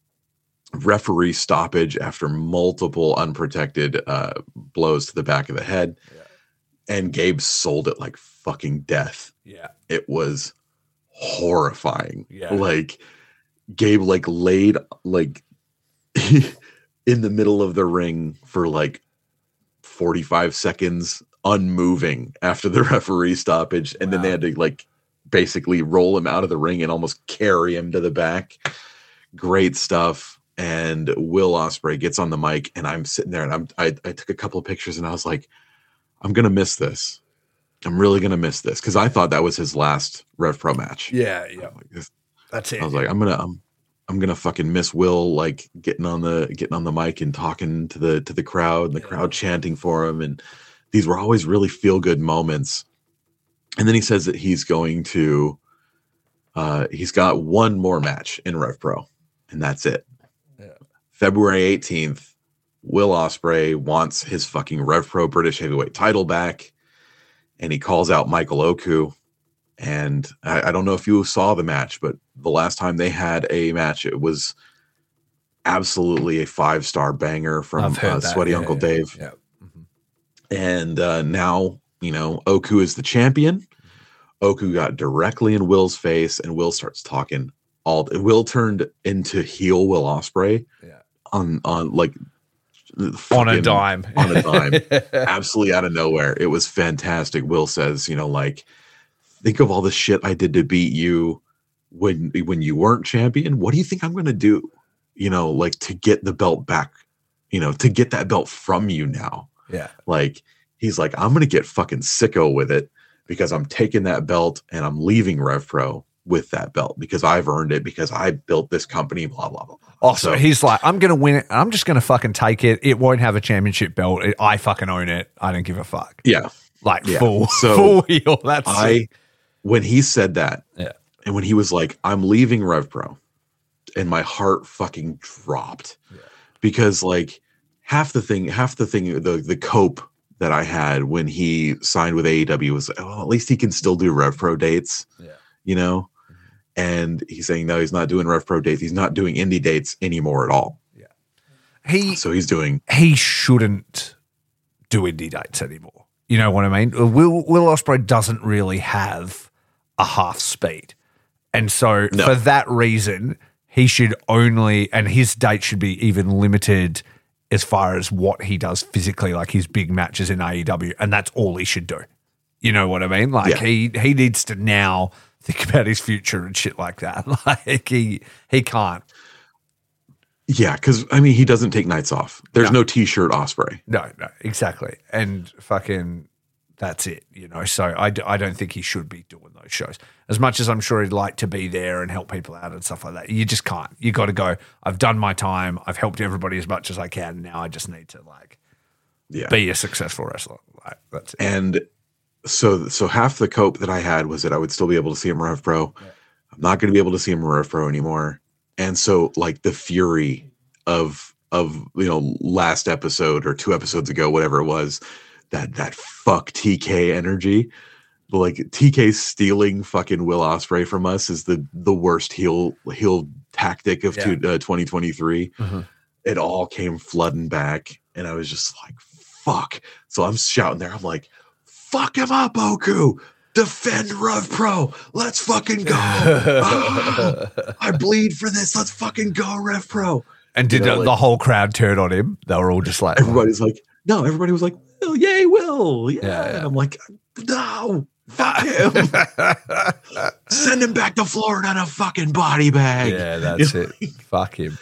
referee stoppage after multiple unprotected uh, blows to the back of the head. Yeah. And Gabe sold it like fucking death. Yeah. It was horrifying. Yeah. Like Gabe like laid like (laughs) in the middle of the ring for like 45 seconds unmoving after the (laughs) referee stoppage and then they had to like basically roll him out of the ring and almost carry him to the back great stuff and will ospreay gets on the mic and i'm sitting there and i'm i, I took a couple of pictures and i was like i'm gonna miss this i'm really gonna miss this because i thought that was his last rev pro match Yeah, yeah. Like, That's it. I was like, I'm gonna, I'm, I'm gonna fucking miss Will like getting on the getting on the mic and talking to the to the crowd and the Yeah. crowd chanting for him, and these were always really feel good moments. And then he says that he's going to, uh, he's got one more match in Rev Pro, and that's it. Yeah. February 18th, Will Ospreay wants his fucking Rev Pro British Heavyweight title back, and he calls out Michael Oku. And I, I don't know if you saw the match, but the last time they had a match, it was absolutely a five star banger from uh. Sweaty Yeah, Uncle yeah, Dave. Yeah. And uh, now, you know, Oku is the champion. Oku got directly in Will's face, and Will starts talking. All Will turned into heel Will Ospreay Yeah. on on like On a dime. on a dime. (laughs) absolutely out of nowhere. It was fantastic. Will says, you know, like think of all the shit I did to beat you when when you weren't champion. What do you think I'm going to do? You know, like to get the belt back, you know, to get that belt from you now. Yeah. Like he's like I'm going to get fucking sicko with it because I'm taking that belt and I'm leaving Rev Pro with that belt because I've earned it because I built this company blah blah blah. Also, So- he's like, I'm going to win it. I'm just going to fucking take it. It won't have a championship belt. It, I fucking own it. I don't give a fuck. Yeah. Like Yeah. full, (laughs) So, full heel. That's I it. when he said that, Yeah. and when he was like, "I'm leaving Rev Pro," and my heart fucking dropped Yeah. because like half the thing, half the thing, the the cope that I had when he signed with AEW was, well, at least he can still do Rev Pro dates, Yeah. you know. Mm-hmm. And he's saying no, he's not doing Rev Pro dates. He's not doing indie dates anymore at all. Yeah. He So he's doing he shouldn't do indie dates anymore. You know what I mean? Will Will Ospreay doesn't really have a half speed, and so No. for that reason, he should only and his date should be even limited as far as what he does physically, like his big matches in AEW, and that's all he should do. You know what I mean? Like Yeah. he he needs to now think about his future and shit like that. (laughs) Like he he can't. Yeah, because I mean, he doesn't take nights off. There's No. no, T-shirt Ospreay. No, no, exactly. And fucking that's it, you know. So I, d- I don't think he should be doing those shows. As much as I'm sure he'd like to be there and help people out and stuff like that, you just can't. You got to go, I've done my time. I've helped everybody as much as I can. Now I just need to like Yeah, be a successful wrestler. Like that's it. and so so half the cope that I had was that I would still be able to see him Rev Pro. I'm not going to be able to see him Rev Pro anymore. And so like the fury of of you know last episode or two episodes ago, whatever it was, that that fuck TK energy. Like TK stealing fucking Will Ospreay from us is the the worst heel heel tactic of Yeah. two, uh, 2023. Mhm. It all came flooding back, and I was just like, "Fuck!" So I'm shouting there. I'm like, "Fuck him up, Oku! Defend Rev Pro! Let's fucking go! (laughs) Ah, I bleed for this. Let's fucking go, Rev Pro!" and did you know, the, like- the whole crowd turn on him? They were all just like, Everybody's like, "No!" Everybody was like, "Oh, yay, Will! Yeah!" Yeah, yeah. And I'm like, "No, fuck him! (laughs) Send him back to Florida in a fucking body bag." yeah, (laughs) that's it. Fuck him.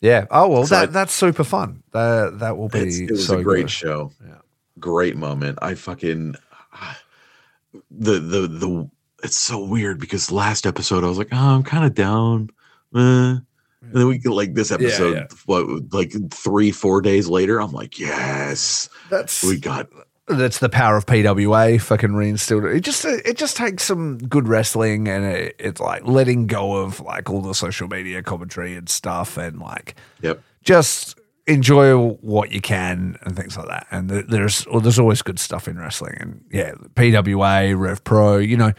Yeah. Oh well, So that I- that's super fun. That that will be. It was so a great good. show. Yeah. Great moment. I fucking (sighs) the the the. It's so weird because last episode I was like, oh, I'm kind of down. eh. And then we get like this episode, yeah. what like three, four days later, I'm like, yes, That's we got that's the power of PWA. Fucking reinstilled it. It just uh, it just takes some good wrestling and it, it's like letting go of like all the social media commentary and stuff and like yep. just enjoy what you can and things like that. And there's well, there's always good stuff in wrestling. And yeah, PWA, Rev Pro, you know,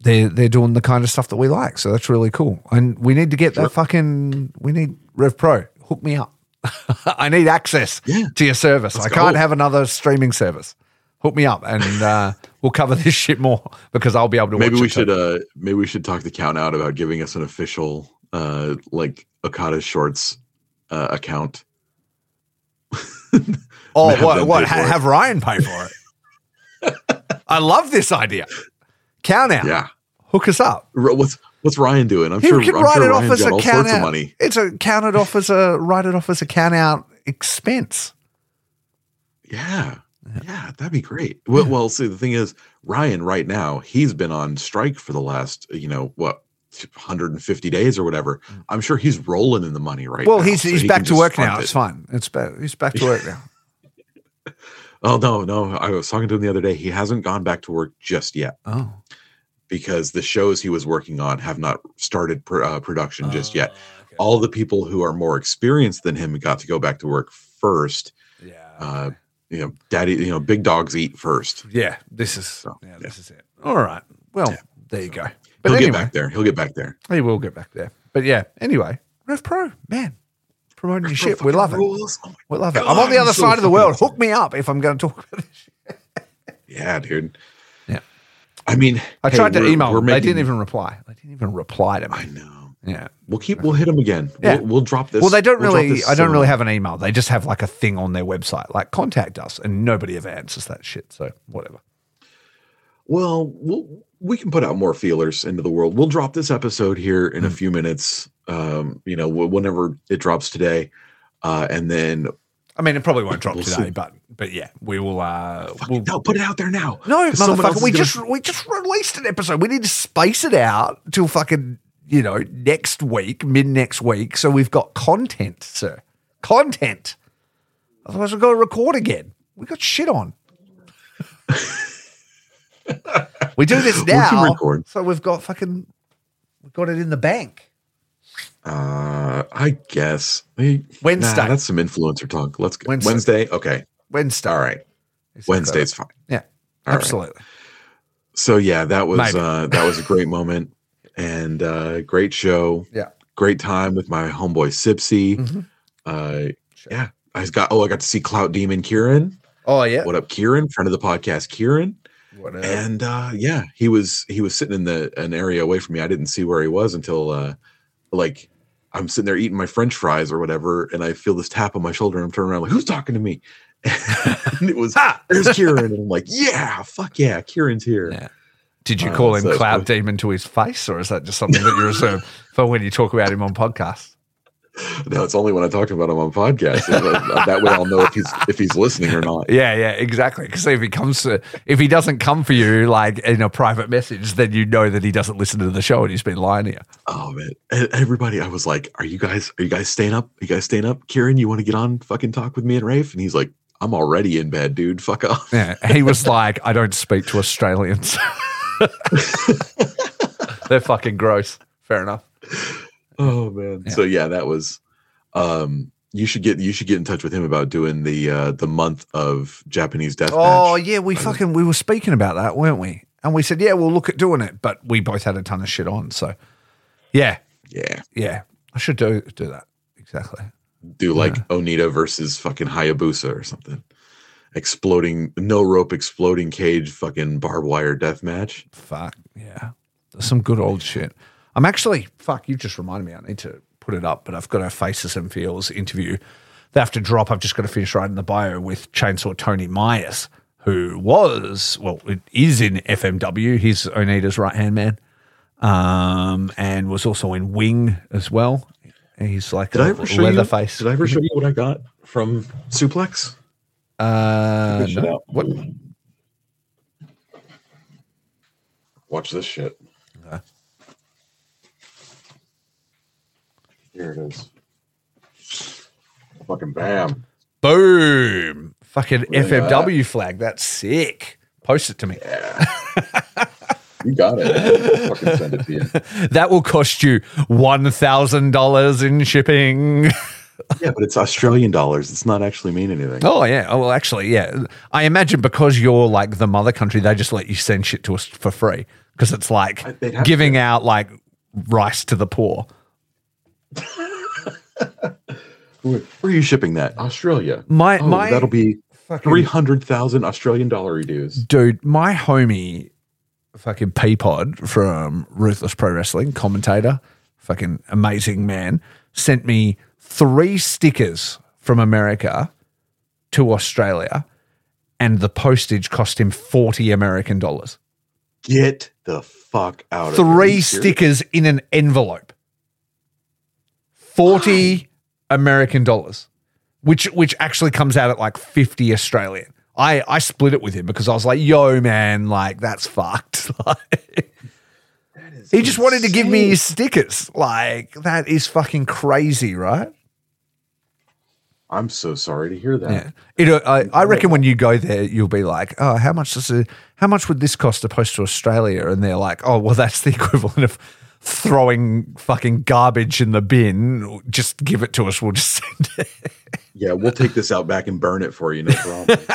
they're they're doing the kind of stuff that we like. So that's really cool. And we need to get that fucking we need Rev Pro. Hook me up. (laughs) I need access Yeah. to your service. Let's I can't go. have another streaming service. Hook me up and uh, (laughs) we'll cover this shit more because I'll be able to Maybe watch we it should uh maybe we should talk to Count Out about giving us an official uh like Okada Shorts uh, account. (laughs) Oh, what? what ha- have Ryan pay for it? I love this idea. Count out. Yeah. Hook us up. What's what's Ryan doing? I'm He sure, can I'm write sure it off as a count out. money. It's a count it off as a write it off as a count out expense. Yeah. Yeah, that'd be great. Well, well, see, the thing is, Ryan right now, he's been on strike for the last, you know, what, 150 days or whatever. I'm sure he's rolling in the money right Mm. Well, now. he's so he's he back to work now. it. It's fine. It's. He's back to work now. (laughs) Oh, no, no. I was talking to him the other day. He hasn't gone back to work just yet Oh, because the shows he was working on have not started pr- uh, production just yet. Oh, okay. All the people who are more experienced than him got to go back to work first. Yeah. Uh, you know, daddy, you know, big dogs eat first. yeah. This is So, yeah, yeah. This is it. All right. Well, Yeah. there you go. But He'll anyway, get back there. He'll get back there. he will get back there. But yeah. Anyway, Rev Pro, man, promoting your shit. We love it. Oh We love it. I'm on the other so side of the world. Hook me up if I'm going to talk about this. Yeah, dude. I mean, I hey, tried to email we're them. They didn't even reply. They didn't even reply to me. I know. Yeah. We'll keep. We'll hit them again. Yeah. We'll, we'll drop this. Well, they don't we'll really. I don't really have an email. They just have like a thing on their website, like contact us, and nobody ever answers that shit. So whatever. Well, we'll we can put out more feelers into the world. We'll drop this episode here in a Hmm. few minutes. Um, you know, whenever it drops today, uh, and then I mean, it probably won't drop We'll today, see. but but yeah, we will. uh we'll, no, put it out there now. No, motherfucker, we gonna- just we just released an episode. We need to space it out till fucking you know next week, mid next week, so we've got content, sir. Content. Otherwise, we've got to record again. We got shit on. (laughs) we do this now, so we've got fucking we've got it in the bank. Uh, I guess Wednesday. Nah, that's some influencer talk. Let's go. Wednesday. Wednesday. Okay. Wednesday. All right. Wednesday's fine. Yeah, All right. absolutely. So yeah, that was Maybe. uh that was a great moment and uh great show. Yeah. Great time with my homeboy Sipsy. Mhm. Uh Sure. yeah. I got oh I got to see Clout Demon Kieran. Oh yeah. What up, Kieran? Friend of the podcast, Kieran. Whatever. And uh, yeah, he was he was sitting in the an area away from me. I didn't see where he was until uh, like I'm sitting there eating my French fries or whatever, and I feel this tap on my shoulder, and I'm turning around like, who's talking to me? (laughs) and it was Ha! there's Kieran, and I'm like, yeah, fuck yeah, Kieran's here. Yeah. Did you Uh, call him so Cloud. Demon to his face, or is that just something that you reserve (laughs) for when you talk about him on podcasts? (laughs) No, it's only when I talk about him on podcast. Uh, that way, I'll know if he's if he's listening or not. Yeah, yeah, exactly. Because if he comes to, if he doesn't come for you like in a private message, then you know that he doesn't listen to the show and he's been lying to you. Oh man, everybody! I was like, "Are you guys? Are you guys staying up? Are you guys staying up? Kieran, you want to get on? Fucking talk with me and Rafe?" And he's like, "I'm already in bed, dude. Fuck off." Yeah, he was (laughs) like, I don't speak to Australians. (laughs) They're fucking gross. Fair enough. Oh man. So yeah, that was. Um, you should get you should get in touch with him about doing the uh the month of Japanese death Oh match. yeah, we fucking we were speaking about that, weren't we? And we said, yeah, we'll look at doing it, but we both had a ton of shit on. So, yeah, Yeah, yeah, I should do do that exactly. do like Onita versus fucking Hayabusa or something. Exploding no rope, exploding cage, fucking barbed wire death match. Fuck yeah, there's some good old shit. I'm actually fuck. You just reminded me. I need to put it up, but I've got a Faces and Feels interview. They have to drop. I've just got to finish writing the bio with Chainsaw Tony Myers, who was well, it is in FMW. He's Onita's right hand man, um, and was also in Wing as well. He's like Did a I ever show you? Leatherface. Did I ever show you what I got from Suplex? Uh, no. What? Watch this shit. Here it is. Fucking bam. Boom! Fucking Look at FMW flag. That's sick. Post it to me. You got it. Fucking send it to you. (laughs) That will cost you one thousand dollars in shipping. (laughs) Yeah, but it's Australian dollars. It's not actually mean anything. Oh yeah. Oh well, actually, yeah. I imagine because you're like the mother country, they just let you send shit to us for free because it's like I- they'd giving out like rice to the poor. (laughs) Where, where are you shipping that? Australia. My Oh, my that'll be three hundred thousand Australian dollar dues. dude, my homie, fucking Peapod from Ruthless Pro Wrestling, commentator, fucking amazing man, sent me three stickers from America to Australia, and the postage cost him forty American dollars. Get the fuck out of here. Three stickers in an envelope. Forty American dollars, which which actually comes out at like fifty Australian. I I split it with him because I was like, "Yo, man, like that's fucked." (laughs) Like, he just wanted to give me his stickers. Like that is fucking crazy, right? I'm so sorry to hear that. Yeah. It, uh, I, I reckon when you go there, you'll be like, oh, how much does it, how much would this cost to post to Australia? And they're like, oh, well, that's the (laughs) equivalent of throwing fucking garbage in the bin. Just give it to us. We'll just send it. Yeah, we'll take this out back and burn it for you. No problem. (laughs)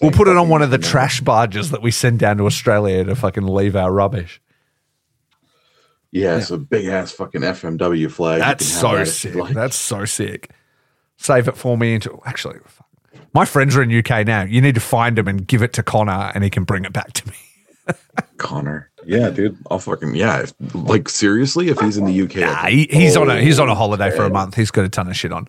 We'll put it on one of the trash barges that we send down to Australia to fucking leave our rubbish. Yeah, it's a big ass fucking FMW flag. That's so that sick. like. That's so sick. Save it for me into actually. fuck. My friends are in UK now. You need to find them and give it to Connor, and he can bring it back to me. Connor. Yeah, dude. I'll fucking yeah. If, like seriously, if he's in the UK, Nah, he, he's on a he's on a holiday for a month. He's got a ton of shit on.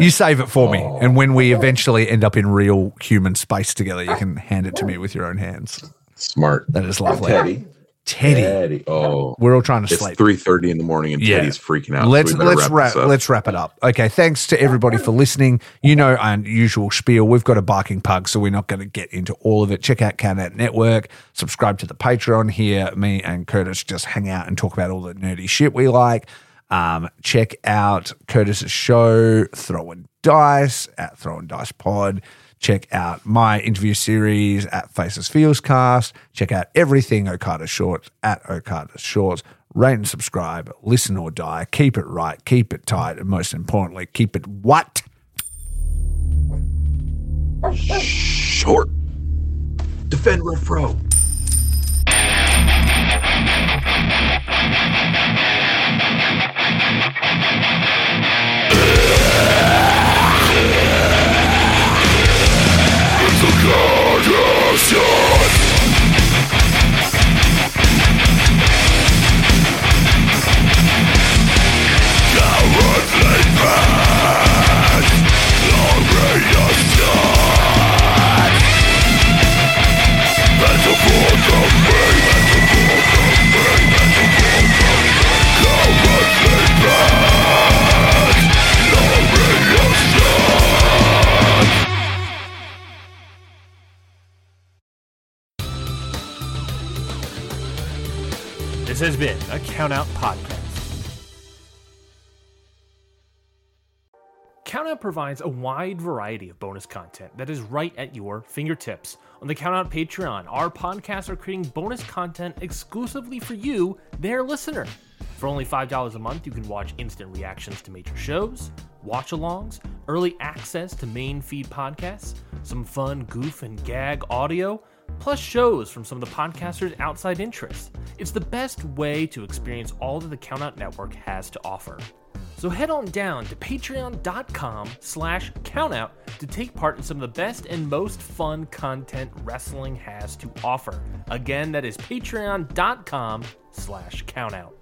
You save it for me, Oh. and when we eventually end up in real human space together, you can hand it to me with your own hands. Smart. That is lovely. Teddy. Teddy, Teddy. Oh, we're all trying to sleep. it's sleep. three thirty in the morning and Yeah. Teddy's freaking out. Let's better let's wrap wrap let's wrap it up. Okay, thanks to everybody for listening. You know our usual spiel. We've got a barking pug, so we're not going to get into all of it. Check out Countout Network. Subscribe to the Patreon. Here, me and Curtis just hang out and talk about all the nerdy shit we like. Um, check out Curtis's show, Throwing Dice at Throwing Dice Pod. Check out my interview series at Faces Feels Cast. Check out everything Okada Shorts at Okada Shorts. Rate and subscribe. Listen or die. Keep it right. Keep it tight. And most importantly, keep it what? short. Defend Rev/Pro. спасет Cowardly past Glorious This has been a Countout Podcast. Countout provides a wide variety of bonus content that is right at your fingertips. On the Countout Patreon, our podcasts are creating bonus content exclusively for you, their listener. For only $5 a month, you can watch instant reactions to major shows, watch alongs, early access to main feed podcasts, some fun goof and gag audio, plus shows from some of the podcasters' outside interests. It's the best way to experience all that the Countout Network has to offer. So head on down to patreon.com slash countout to take part in some of the best and most fun content wrestling has to offer. Again, that is patreon.com slash countout.